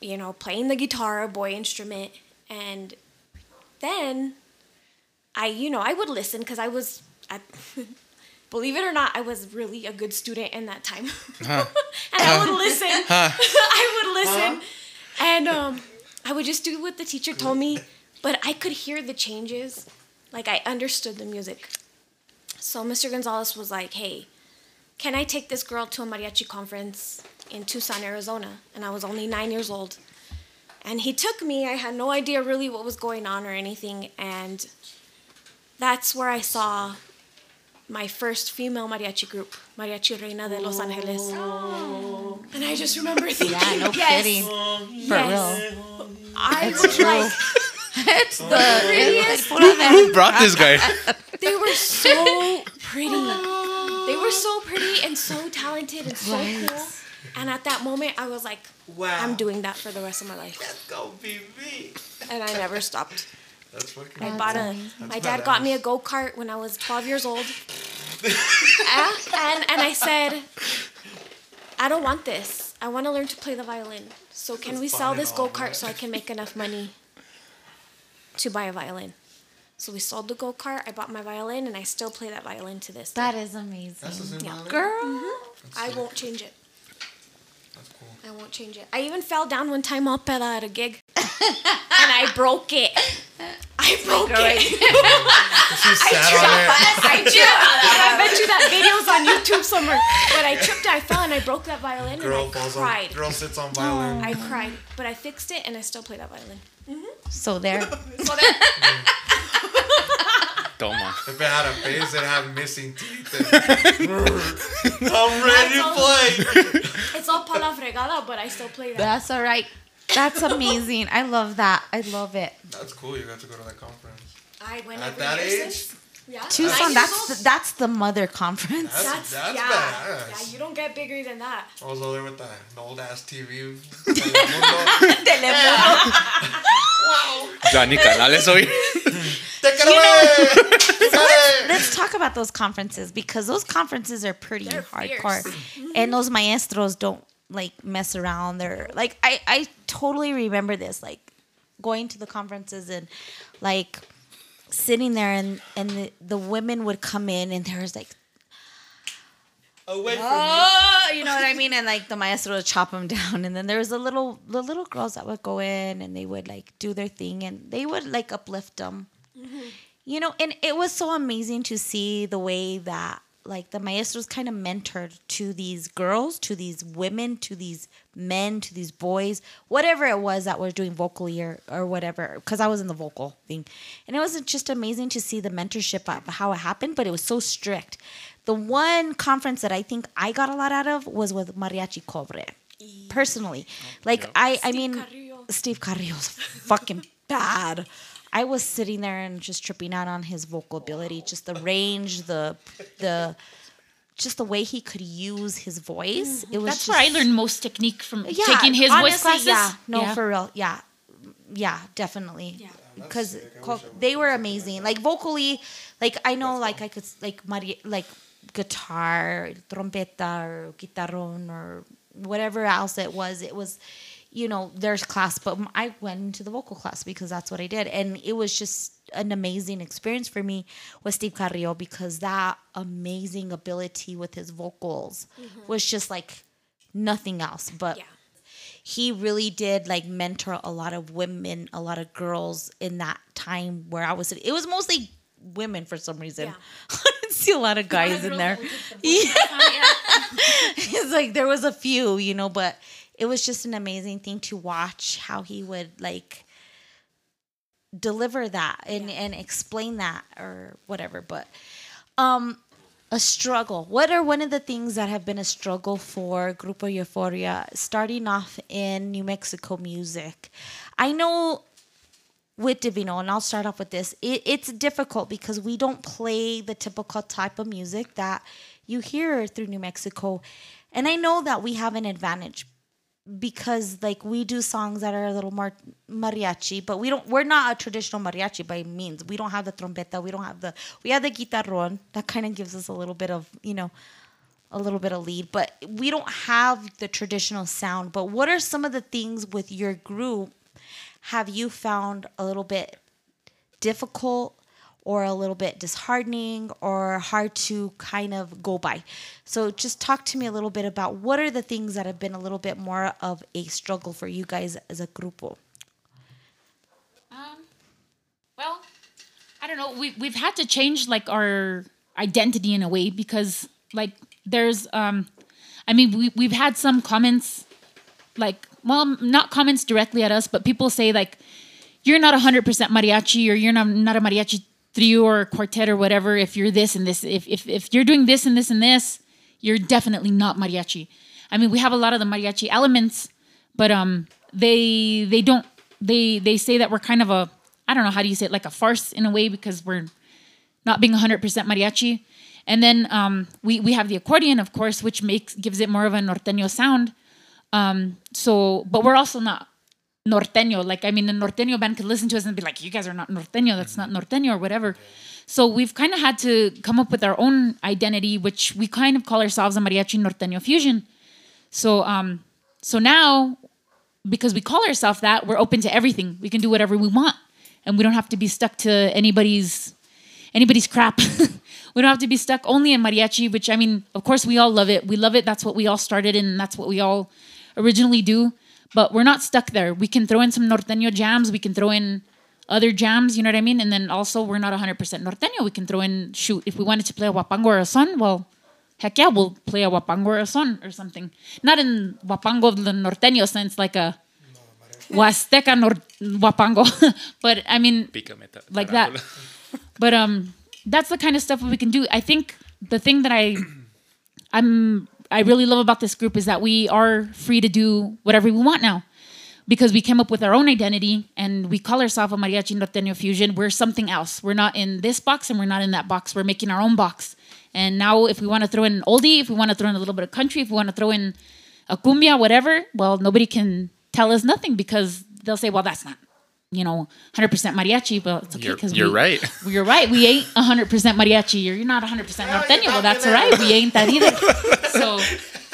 You know, playing the guitar, a boy instrument. And then I, you know, I would listen because I was I, believe it or not, I was really a good student in that time. Huh. and I would listen. Huh. I would listen. Huh. And um, I would just do what the teacher told me, but I could hear the changes. Like I understood the music. So Mr. Gonzalez was like, hey, can I take this girl to a mariachi conference in Tucson, Arizona? And I was only nine years old. And he took me. I had no idea really what was going on or anything. And that's where I saw my first female mariachi group, Mariachi Reina de Los Angeles. Oh. And I just remember thinking, yeah, no yes, kidding. For yes. real. I it's was true. like, it's the prettiest. Who brought this guy? They were so pretty. They were so pretty and so talented and so right. cool. And at that moment, I was like, wow. I'm doing that for the rest of my life. Let's go, BB. And I never stopped. That's fucking. I bought a. my dad got me a go kart when I was 12 years old. and, and and I said, I don't want this. I want to learn to play the violin. So can That's we sell this go kart so I can make enough money to buy a violin? So we sold the go kart. I bought my violin, and I still play that violin to this day. That is amazing. That's the same Yeah. violin? Girl. Mm-hmm. I won't change it. That's cool. I won't change it. I even fell down one time up at, at a gig, and I broke it. I broke it. She sat on it. I tripped. I bet you that video's on YouTube somewhere. But I tripped, I fell, and I broke that violin, Girl and I falls cried. on. Girl sits on violin. I cried, but I fixed it, and I still play that violin. Mm-hmm. So there. So then, Toma. If it had a face, it'd have missing teeth. And I'm ready to play. it's all pa la fregada, but I still play that. That's all right. That's amazing. I love that. I love it. That's cool. You got to go to that conference. I went At that age? since. Yeah. Tucson, that's the, that's the mother conference. That's, That's, that's yeah. badass. Yeah, you don't get bigger than that. I was over there with the, the old ass TV. Ya ni canales hoy. Take it away. Let's talk about those conferences because those conferences are pretty They're hardcore, fierce. and those maestros don't like mess around. They're like I I totally remember this like going to the conferences and like sitting there and and the, the women would come in and there was like Away from me. oh you know what I mean and like the maestro would chop them down and then there was the little the little girls that would go in and they would like do their thing and they would like uplift them mm-hmm. you know and it was so amazing to see the way that like the maestros kind of mentored to these girls to these women to these men to these boys whatever it was that was doing vocally or, or whatever because i was in the vocal thing. And it was just amazing to see the mentorship of how it happened but it was so strict. The one conference that i think i got a lot out of was with mariachi cobre personally. Like i i mean Carrillo. steve carrillo's fucking bad I was sitting there and just tripping out on his vocal ability, just the range, the the just the way he could use his voice. Mm-hmm. It was That's just, where I learned most technique from yeah, taking his voice classes. Yeah, no, Yeah. for real. Yeah, yeah, definitely. Yeah. because co- wish I would've they were amazing. Like vocally, like I know, like I could like Mari- like guitar, trompeta, or guitarron, or whatever else it was. It was, you know, there's class, but I went into the vocal class because that's what I did, and it was just an amazing experience for me with Steve Carrillo because that amazing ability with his vocals was just like nothing else. But Yeah. he really did like mentor a lot of women, a lot of girls in that time where I was. It was mostly women for some reason. Yeah. I didn't see a lot of guys in there. Yeah. it's like there was a few, you know, but it was just an amazing thing to watch how he would like deliver that and, and explain that or whatever. But um a struggle. What are one of the things that have been a struggle for Grupo Euforia starting off in New Mexico music? I know with Divino, and I'll start off with this. It, it's difficult because we don't play the typical type of music that you hear through New Mexico. And I know that we have an advantage because like we do songs that are a little more mariachi, but we don't we're not a traditional mariachi by means. We don't have the trompeta, we don't have the we have the guitarron. That kind of gives us a little bit of, you know, a little bit of lead, but we don't have the traditional sound. But what are some of the things with your group have you found a little bit difficult or a little bit disheartening or hard to kind of go by? So just talk to me a little bit about what are the things that have been a little bit more of a struggle for you guys as a grupo? Um, well, I don't know. We we've had to change like our identity in a way because like there's um, I mean we we've had some comments like well not comments directly at us, but people say like you're not hundred percent mariachi or you're not not a mariachi trio or quartet or whatever if you're this and this if if if you're doing this and this and this you're definitely not mariachi. I mean we have a lot of the mariachi elements, but um they they don't they they say that we're kind of a I don't know how do you say it like a farce in a way because we're not being 100% mariachi. And then um, we we have the accordion, of course, which makes gives it more of a norteño sound. Um, so, but we're also not norteño. Like, I mean, a norteño band could listen to us and be like, "You guys are not norteño. That's not norteño or whatever." So we've kind of had to come up with our own identity, which we kind of call ourselves a mariachi norteño fusion. So, um, so now because we call ourselves that, we're open to everything. We can do whatever we want. and we don't have to be stuck to anybody's anybody's crap. we don't have to be stuck only in mariachi, which I mean, of course we all love it. We love it. That's what we all started in, that's what we all originally do. But we're not stuck there. We can throw in some norteño jams. We can throw in other jams, you know what I mean? And then also we're not 100% norteño. We can throw in, shoot, if we wanted to play a huapango or a son, well, heck yeah, we'll play a huapango or a son or something. Not in huapango the norteño sense, like a Huasteca nor- huapango, but I mean, like that. But um, that's the kind of stuff we can do. I think the thing that I, I'm, I really love about this group is that we are free to do whatever we want now, because we came up with our own identity and we call ourselves a mariachi norteño fusion. We're something else. We're not in this box and we're not in that box. We're making our own box. And now, if we want to throw in an oldie, if we want to throw in a little bit of country, if we want to throw in a cumbia, whatever, well, nobody can tell us nothing because they'll say, well, that's not, you know, 100% mariachi, but it's okay You're- because you're right. You're right. We ain't 100% mariachi. You're, you're not 100% norteño. Well, that's all right. We ain't that either. So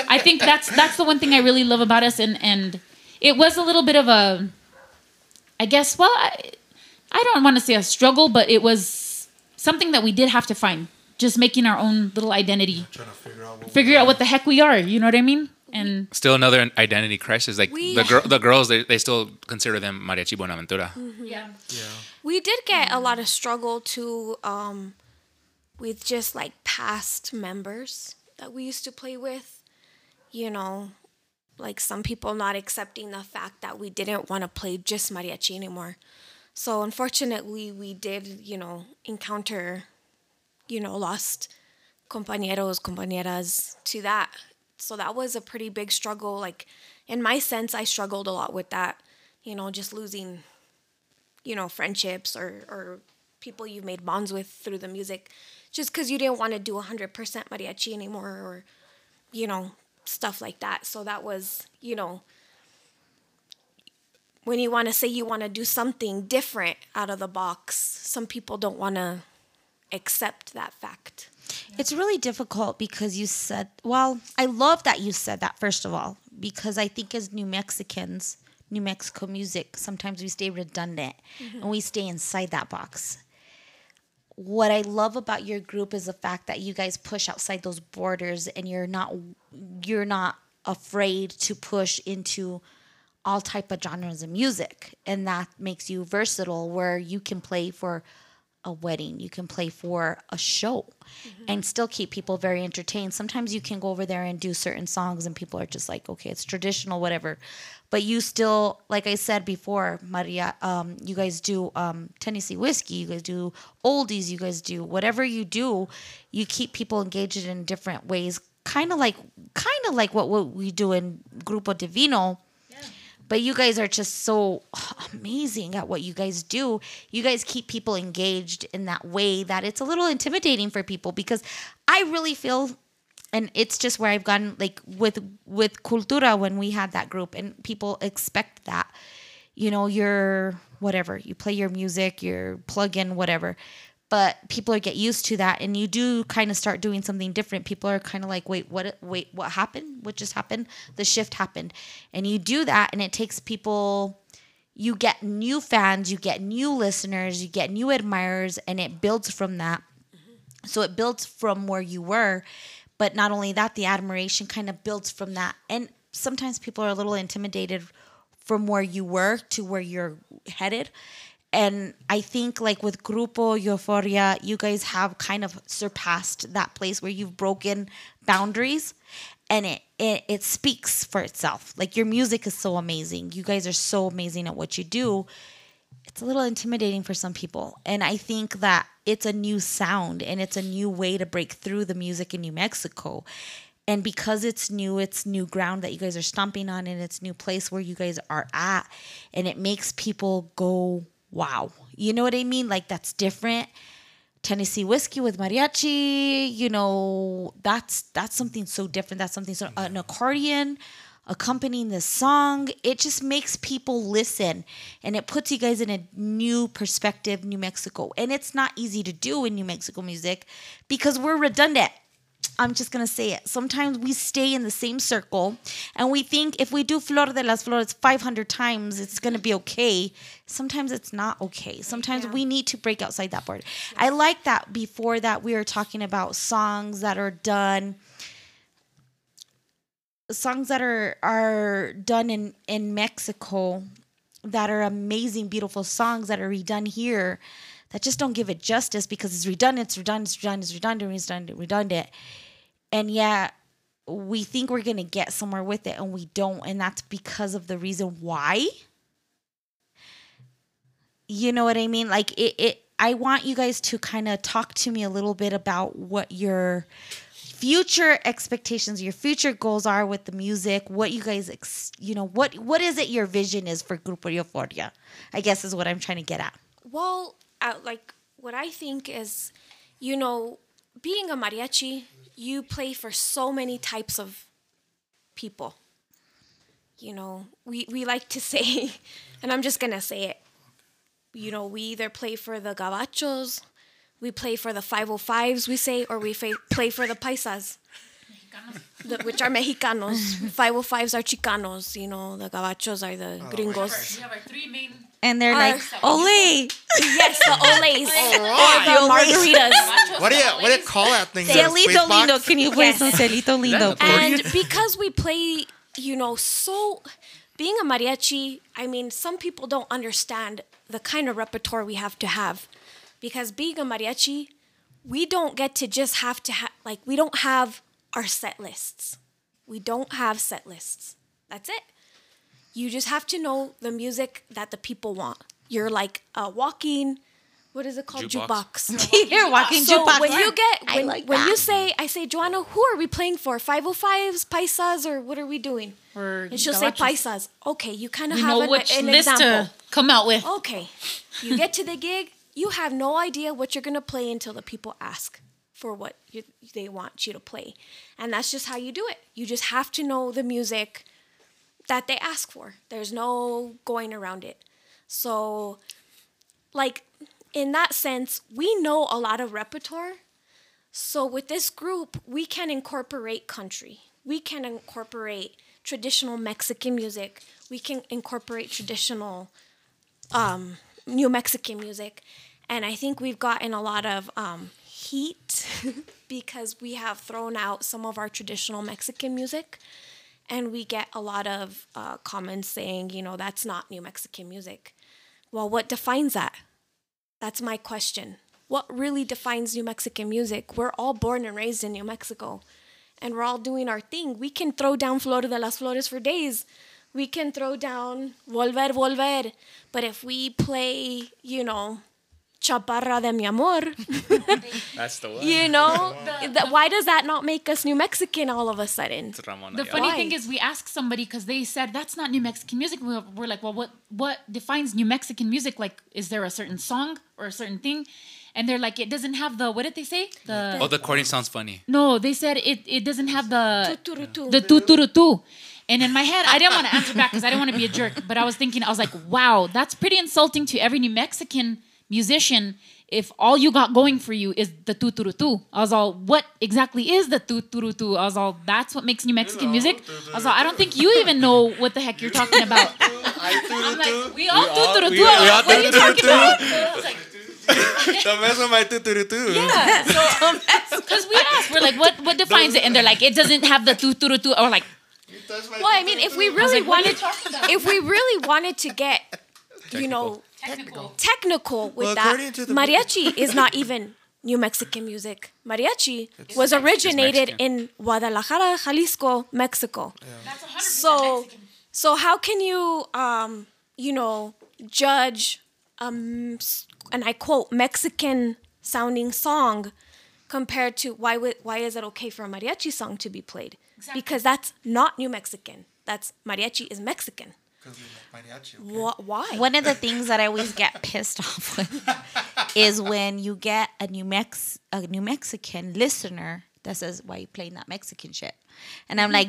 I think that's that's the one thing I really love about us. And, and it was a little bit of a, I guess, well, I, I don't want to say a struggle, but it was something that we did have to find. Just making our own little identity, Trying to figure out what figure out what the heck we are. You know what I mean? And Still another identity crisis. Like We- the girl, the girls, they, they still consider them mariachi Buenaventura. yeah, yeah, We did get a lot of struggle too um, with just like past members that we used to play with. You know, like some people not accepting the fact that we didn't want to play just mariachi anymore. So unfortunately, we did, you know, encounter, you know, lost compañeros, compañeras to that. So that was a pretty big struggle. Like in my sense, I struggled a lot with that. You know, just losing you know, friendships or, or people you've made bonds with through the music just because you didn't want to do 100% mariachi anymore or, you know, stuff like that. So that was, you know, when you want to say you want to do something different out of the box, some people don't want to accept that fact. It's really difficult because you said, well, I love that you said that, first of all, because I think as New Mexicans, New Mexico music, sometimes we stay redundant mm-hmm. and we stay inside that box. What I love about your group is the fact that you guys push outside those borders and you're not you're not afraid to push into all type of genres of music and that makes you versatile where you can play for a wedding. You can play for a show and still keep people very entertained. Sometimes you can go over there and do certain songs and people are just like okay it's traditional whatever. But you still like i said before maria um, you guys do um, tennessee whiskey you guys do oldies you guys do whatever you do you keep people engaged in different ways. Kind of like kind of like what, what we do in grupo divino but you guys are just so amazing at what you guys do. You guys keep people engaged in that way that it's a little intimidating for people because I really feel and it's just where I've gone like with with Cultura when we had that group and people expect that. You know, you're whatever, you play your music, your plug in whatever. But people get used to that and you do kind of start doing something different. People are kind of like, "Wait, what wait, what happened? What just happened?" The shift happened. And you do that and it takes people you get new fans, you get new listeners, you get new admirers and it builds from that. So it builds from where you were, but not only that, the admiration kind of builds from that. And sometimes people are a little intimidated from where you were to where you're headed. And I think like with Grupo Euforia, you guys have kind of surpassed that place where you've broken boundaries and it, it it speaks for itself. Like your music is so amazing. You guys are so amazing at what you do it's a little intimidating for some people. And I think that it's a new sound and it's a new way to break through the music in New Mexico. And because it's new, it's new ground that you guys are stomping on and it's new place where you guys are at. And it makes people go, wow. You know what I mean? Like that's different. Tennessee whiskey with mariachi, you know, that's that's something so different. That's something so an accordion accompanying the song. It just makes people listen and it puts you guys in a new perspective, New Mexico. And it's not easy to do in New Mexico music because we're redundant. I'm just gonna say it. Sometimes we stay in the same circle, and we think if we do Flor de las Flores 500 times, it's gonna be okay. Sometimes it's not okay. Sometimes we need to break outside that board. I like that. Before that, we were talking about songs that are done songs that are are done in in Mexico that are amazing, beautiful songs that are redone here that just don't give it justice because it's redundant, it's redundant, it's redundant, it's redundant, redundant, redundant. And yet we think we're gonna get somewhere with it and we don't, and that's because of the reason why. You know what I mean? Like it, it I want you guys to kind of talk to me a little bit about what your future expectations, your future goals are with the music. What you guys, ex- you know, what what is it your vision is for Grupo Euforia? I guess is what I'm trying to get at. Well, uh, like what I think is, you know, being a mariachi, you play for so many types of people. You know, we, we like to say, and I'm just gonna say it. You know, we either play for the gabachos, we play for the 505s, we say, or we fa- play for the paisas, the, which are Mexicanos. 505s are Chicanos, you know, the gabachos are the gringos. We have our three main. And they're Our- like, Ole, Yes, the oles. Alright. Or the margaritas. What do you what do you call that thing? The Cielito space box? lindo. Can you play Yes. some Cielito lindo? And because we play, you know, so being a mariachi, I mean, some people don't understand the kind of repertoire we have to have. Because being a mariachi, we don't get to just have to have, like, we don't have our set lists. We don't have set lists. That's it. You just have to know the music that the people want. You're like a walking, what is it called? Jukebox. Jukebox. You're walking So jukebox. when you get I when, like when you say I say Joanna, who are we playing for? 505s, paisas, or what are we doing? Or And she'll say paisas. Okay, you kind of have know an, which an list example. to come out with. Okay, you get to the gig, you have no idea what you're gonna play until the people ask for what you, they want you to play, and that's just how you do it. You just have to know the music that they ask for. There's no going around it. So, like in that sense, we know a lot of repertoire. So with this group, we can incorporate country. We can incorporate traditional Mexican music. We can incorporate traditional um, New Mexican music. And I think we've gotten a lot of um, heat because we have thrown out some of our traditional Mexican music. And we get a lot of uh, comments saying, you know, that's not New Mexican music. Well, what defines that? That's my question. What really defines New Mexican music? We're all born and raised in New Mexico, and we're all doing our thing. We can throw down Flor de las Flores for days. We can throw down Volver, Volver. But if we play, you know, Chaparra de mi amor, That's the one. you know, that, why does that not make us New Mexican all of a sudden? It's The Ayala. funny Why? thing is, we asked somebody because they said that's not New Mexican music. We're, we're like, well, what what defines New Mexican music? Like, is there a certain song or a certain thing? And they're like, it doesn't have the what did they say? The Oh, the chording sounds funny. no, they said it it doesn't have the Tuturutu. the tu tu tu tu. And in my head, I didn't want to answer back because I didn't want to be a jerk. But I was thinking, I was like, wow, that's pretty insulting to every New Mexican musician if all you got going for you is the tu tu tu. I was all, what exactly is the tu tu tu? I was all, that's what makes New Mexican music. I was all, I don't think you even know what the heck you're talking about. I'm like, we all tu tu tu. we- we all What are you talking about? I was like, The mess with my tu-tu-tu-tu. yeah. Because we asked, we're like, what what defines it? And they're like, it doesn't have the tu tu tu. Or like, Well, I mean, if we really like, what are you wanted, if we really wanted to get, you know, technical. technical with Well, that, according to the- mariachi is not even New Mexican music. Mariachi was originated in Guadalajara, Jalisco, Mexico. That's 100% So, Mexican. so how can you, um, you know, judge, um, and I quote, Mexican sounding song compared to why would, why is it okay for a mariachi song to be played? Exactly. Because that's not New Mexican. That's mariachi is Mexican. Wh- why? One of the things that I always get pissed off with is when you get a New Mex a New Mexican listener that says, "Why you playing that Mexican shit?" And I'm mm-hmm. like,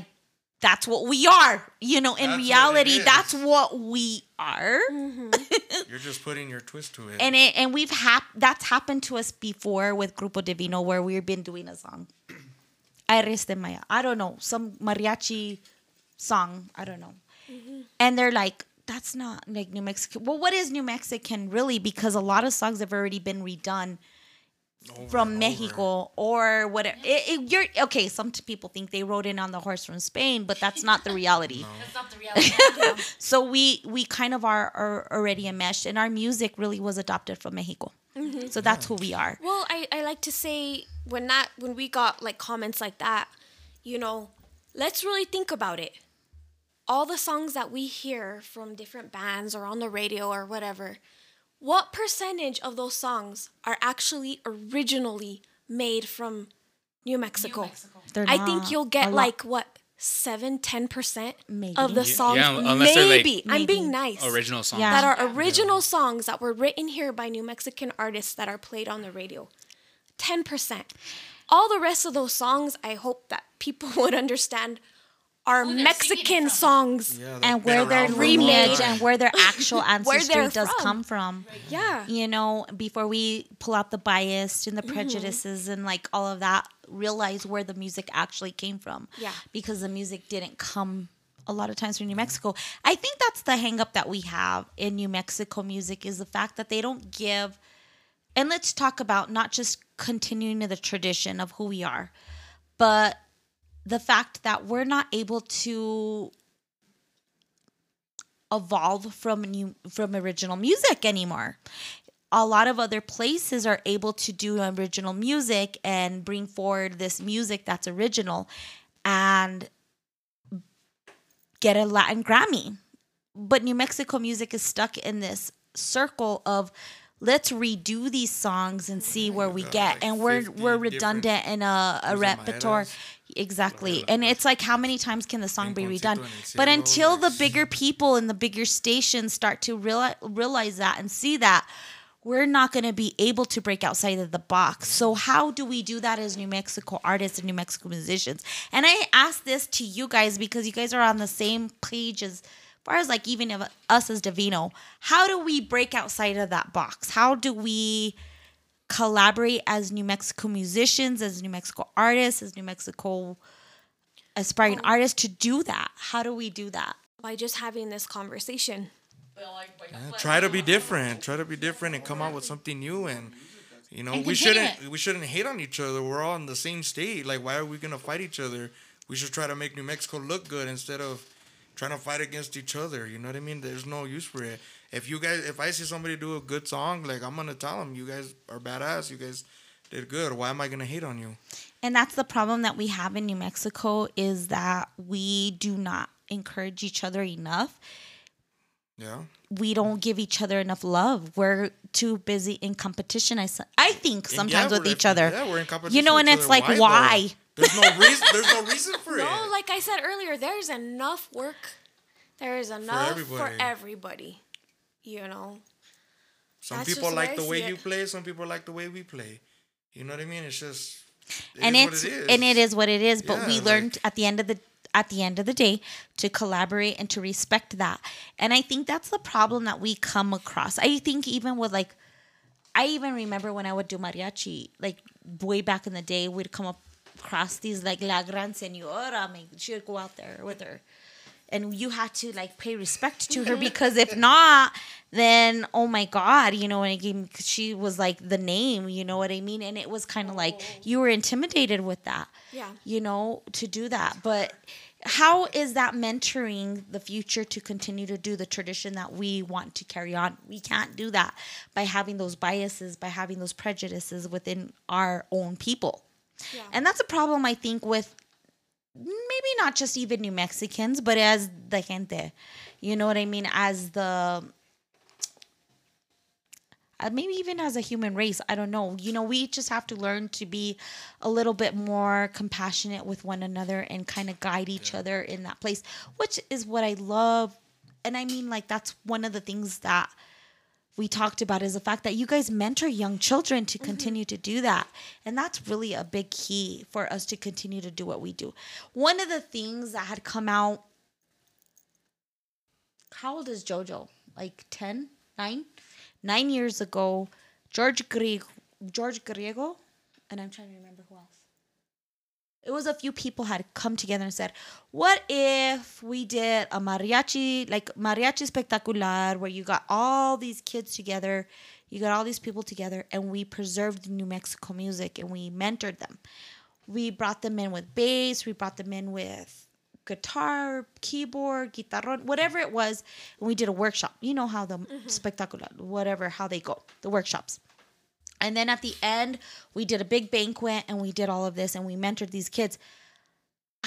"That's what we are." You know, in That's reality, is. that's what we are. Mm-hmm. You're just putting your twist to it. And it and we've hap- that's happened to us before with Grupo Divino where we've been doing a song. Aires de Maya. I don't know some mariachi song. I don't know, and they're like. That's not like New Mexico. Well, what is New Mexican really? Because a lot of songs have already been redone from Mexico or whatever. It, it, you're okay. Some t- people think they rode in on the horse from Spain, but that's not the reality. That's not the reality. So we we kind of are, are already enmeshed, and our music really was adopted from Mexico. Mm-hmm. So that's who we are. Well, I, I like to say when that when we got like comments like that, you know, let's really think about it. All the songs that we hear from different bands or on the radio or whatever, what percentage of those songs are actually originally made from New Mexico? They're I think you'll get like what seven, ten percent of the songs. yeah, unless they're, like, maybe. I'm being nice Original songs. Yeah. that are original songs that were written here by New Mexican artists that are played on the radio. 10%. All the rest of those songs, I hope that people would understand are oh, they're Mexican it songs. Yeah, and where been their around for a long lineage and where their actual ancestry they're does from. come from. Yeah. You know, before we pull out the bias and the mm-hmm. prejudices and like all of that, realize where the music actually came from. Yeah. Because the music didn't come a lot of times from New Mexico. I think that's the hang up that we have in New Mexico music is the fact that they don't give and let's talk about not just continuing the tradition of who we are, but the fact that we're not able to evolve from new from original music anymore. A lot of other places are able to do original music and bring forward this music that's original and get a Latin Grammy. But New Mexico music is stuck in this circle of let's redo these songs and see where we get. like and we're we're redundant in a, a repertoire. Exactly. And it's like how many times can the song be redone? But until the bigger people and the bigger stations start to realize, realize that and see that, we're not going to be able to break outside of the box. So how do we do that as New Mexico artists and New Mexico musicians? And I ask this to you guys because you guys are on the same page as far as like even of us as Divino. How do we break outside of that box? How do we collaborate as New Mexico musicians, as New Mexico artists, as New Mexico aspiring oh. artists to do that? How do we do that? By just having this conversation. try to be different try to be different and come out with something new and you know And we shouldn't we shouldn't hate on each other we're all in the same state like why are we gonna fight each other we should try to make new mexico look good instead of trying to fight against each other you know what i mean there's no use for it if you guys if i see somebody do a good song like i'm gonna tell them you guys are badass you guys did good why am i gonna hate on you And that's the problem that we have in New Mexico is that we do not encourage each other enough. yeah We don't give each other enough love. We're too busy in competition. I, I think sometimes yeah, with each other. yeah we're in competition You know, and it's like, though? why? There's no reason there's no reason for it No, like I said earlier, there's enough work. There is enough for everybody. everybody. You know. Some That's people like the way see you play. Some people like the way we play. You know what I mean? It's just. it and is it's what it is. and it is what it is. But Yeah, we like- learned at the end of the at the end of the day to collaborate and to respect that. And I think that's the problem that we come across. I think even with like I even remember when I would do mariachi, like way back in the day, we'd come up these like La Gran Senora. I mean, she would go out there with her. And you had to like pay respect to her because if not, then oh my god, you know, and again, she was like the name, you know what I mean? And it was kind of like oh. you were intimidated with that, Yeah. you know, to do that. But how is that mentoring the future to continue to do the tradition that we want to carry on? We can't do that by having those biases, by having those prejudices within our own people. Yeah. And that's a problem I think with maybe not just even New Mexicans, but as the gente. You know what I mean? As the uh, maybe even as a human race, I don't know. You know, we just have to learn to be a little bit more compassionate with one another and kind of guide each other in that place, which is what I love. And I mean, like, that's one of the things that we talked about is the fact that you guys mentor young children to mm-hmm. continue to do that. And that's really a big key for us to continue to do what we do. One of the things that had come out, how old is JoJo? Like 10, 9? Nine years ago, George Griego, George Griego, and I'm trying to remember who else. It was a few people had come together and said, "What if we did a mariachi, like mariachi spectacular, where you got all these kids together, you got all these people together, and we preserved New Mexico music and we mentored them. We brought them in with bass, we brought them in with guitar, keyboard, guitarron, whatever it was, and we did a workshop. You know how the mm-hmm. spectacular, whatever, how they go, the workshops." And then at the end, we did a big banquet and we did all of this and we mentored these kids.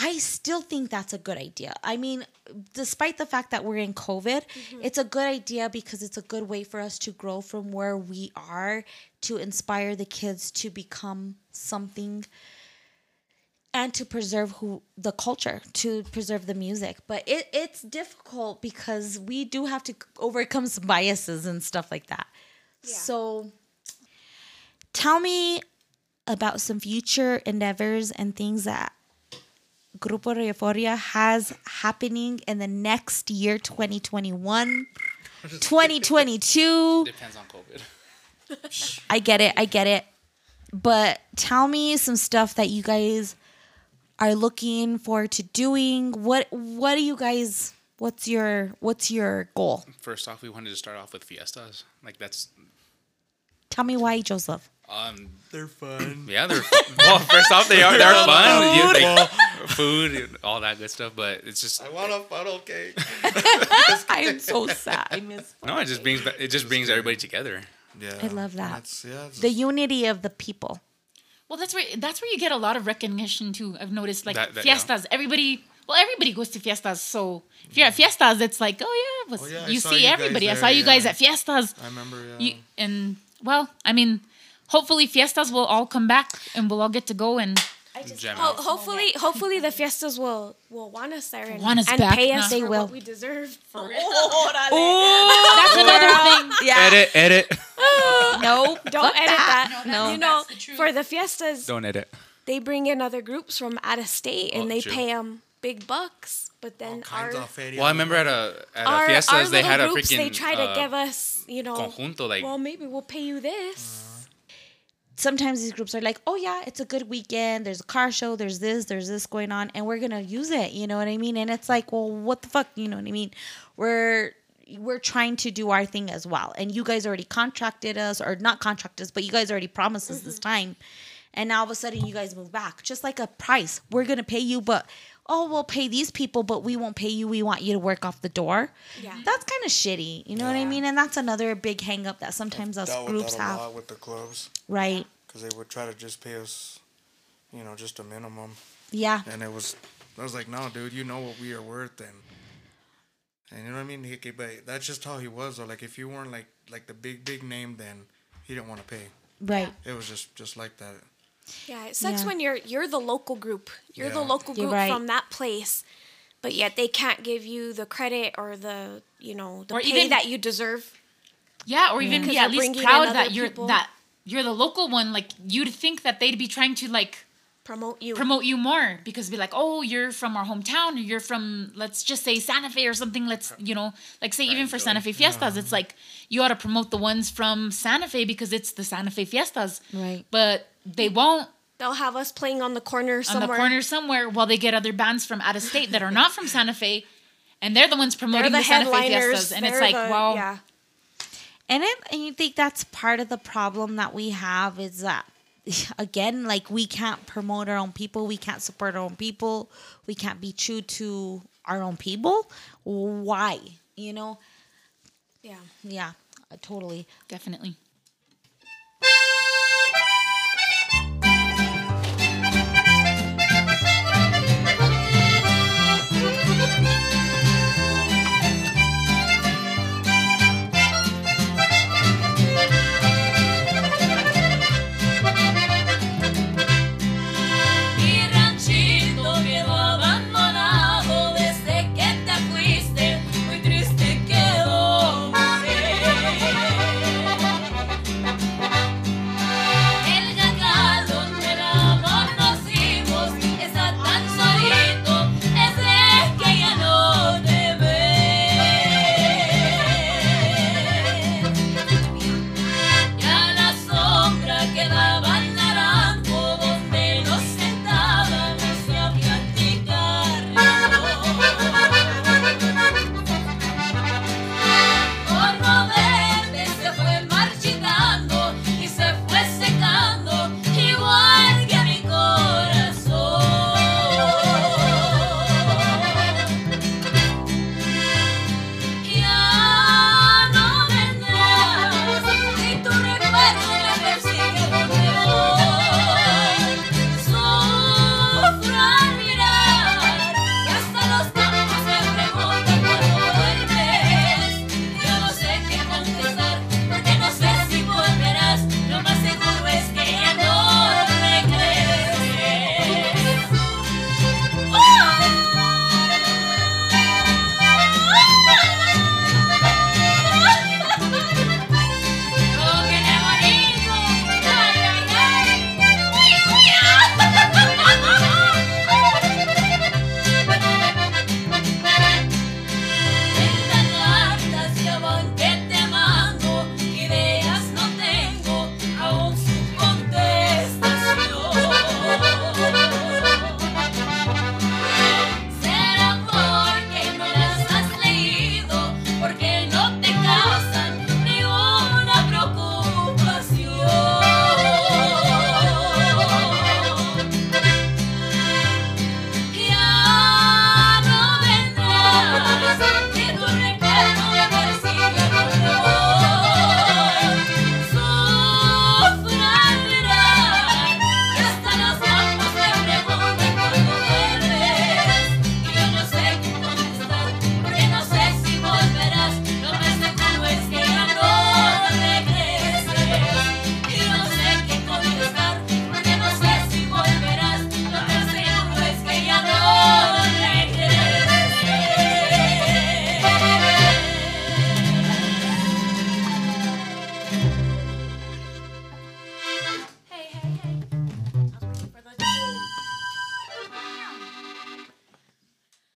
I still think that's a good idea. I mean, despite the fact that we're in COVID, mm-hmm. it's a good idea because it's a good way for us to grow from where we are to inspire the kids to become something and to preserve who the culture, to preserve the music. But it, it's difficult because we do have to overcome some biases and stuff like that. So tell me about some future endeavors and things that Grupo Euforia has happening in the next year 2021 2022 Depends on COVID. I get it I get it. But tell me some stuff that you guys are looking forward to doing. What what do you guys what's your what's your goal? First off, we wanted to start off with fiestas. Like that's tell me why Joseph um They're fun. yeah they're fun. well first off they are they're fun You- like, food and all that good stuff but it's just I want a funnel cake. I am so sad I miss no it just brings it just brings everybody together. Yeah, I love that. That's, yeah, it's- the unity of the people Well, that's where that's where you get a lot of recognition too. I've noticed like That- that- yeah. fiestas. Everybody, well, everybody goes to fiestas. So if you're at fiestas, it's like, oh yeah, was, Oh, yeah, you see you guys everybody. I saw you guys yeah. at fiestas. I remember. Yeah. You and well, I mean, hopefully fiestas will all come back and we'll all get to go and Jam Ho- out. hopefully, hopefully the fiestas will will want us there and, Want us and pay us They for will. what we deserve. For it. That's another thing. yeah Edit edit. no Don't edit that. No. you know, the for the fiestas, Don't edit. they bring in other groups from out of state and Oh, they true. pay them big bucks. But then All our kinds of feria. Well, I remember at a at a our, our fiestas they little had a groups, freaking they try to uh, give us, you know, conjunto like well, maybe we'll pay you this. Sometimes these groups are like, oh yeah, it's a good weekend. There's a car show. There's this. There's this going on, and we're gonna use it. You know what I mean? And it's like, well, what the fuck? You know what I mean? We're we're trying to do our thing as well, and you guys already contracted us, or not contracted us, but you guys already promised us this mm-hmm. time, and now all of a sudden you guys move back, just like a price. We're gonna pay you, but oh, we'll pay these people, but we won't pay you. We want you to work off the door. Yeah. That's kind of shitty. You know what I mean? And that's another big hang up that sometimes us dealt with groups that a have. lot with the clubs Right. because they would try to just pay us, you know, just a minimum, Yeah. and it was. I was like, no, dude, you know what we are worth, and and you know what I mean. He, but that's just how he was. Though, like if you weren't like like the big big name, then he didn't want to pay. Right. It was just just like that. Yeah, it sucks Yeah. when you're you're the local group. You're the local group right. from that place, but yet they can't give you the credit or the you know the Or pay even- that you deserve. Yeah, or even yeah, be at least bringing in proud that you're people. that you're the local one. Like you'd think that they'd be trying to like Promote you. promote you more because be like, oh, you're from our hometown, or you're from let's just say Santa Fe or something. Let's you know, like say even for Santa Fe Fiestas, it's like you ought to promote the ones from Santa Fe because it's the Santa Fe Fiestas. Right. But they won't They'll have us playing on the corner somewhere. on the corner somewhere while they get other bands from out of state that are not from Santa Fe, and they're the ones promoting the the, Santa Fe headliners. Fiestas, and it's they're like, the- wow, yeah. And it, and you think that's part of the problem that we have is that again, like we can't promote our own people, we can't support our own people, we can't be true to our own people. Why? You know? Yeah. Yeah, uh, totally. definitely.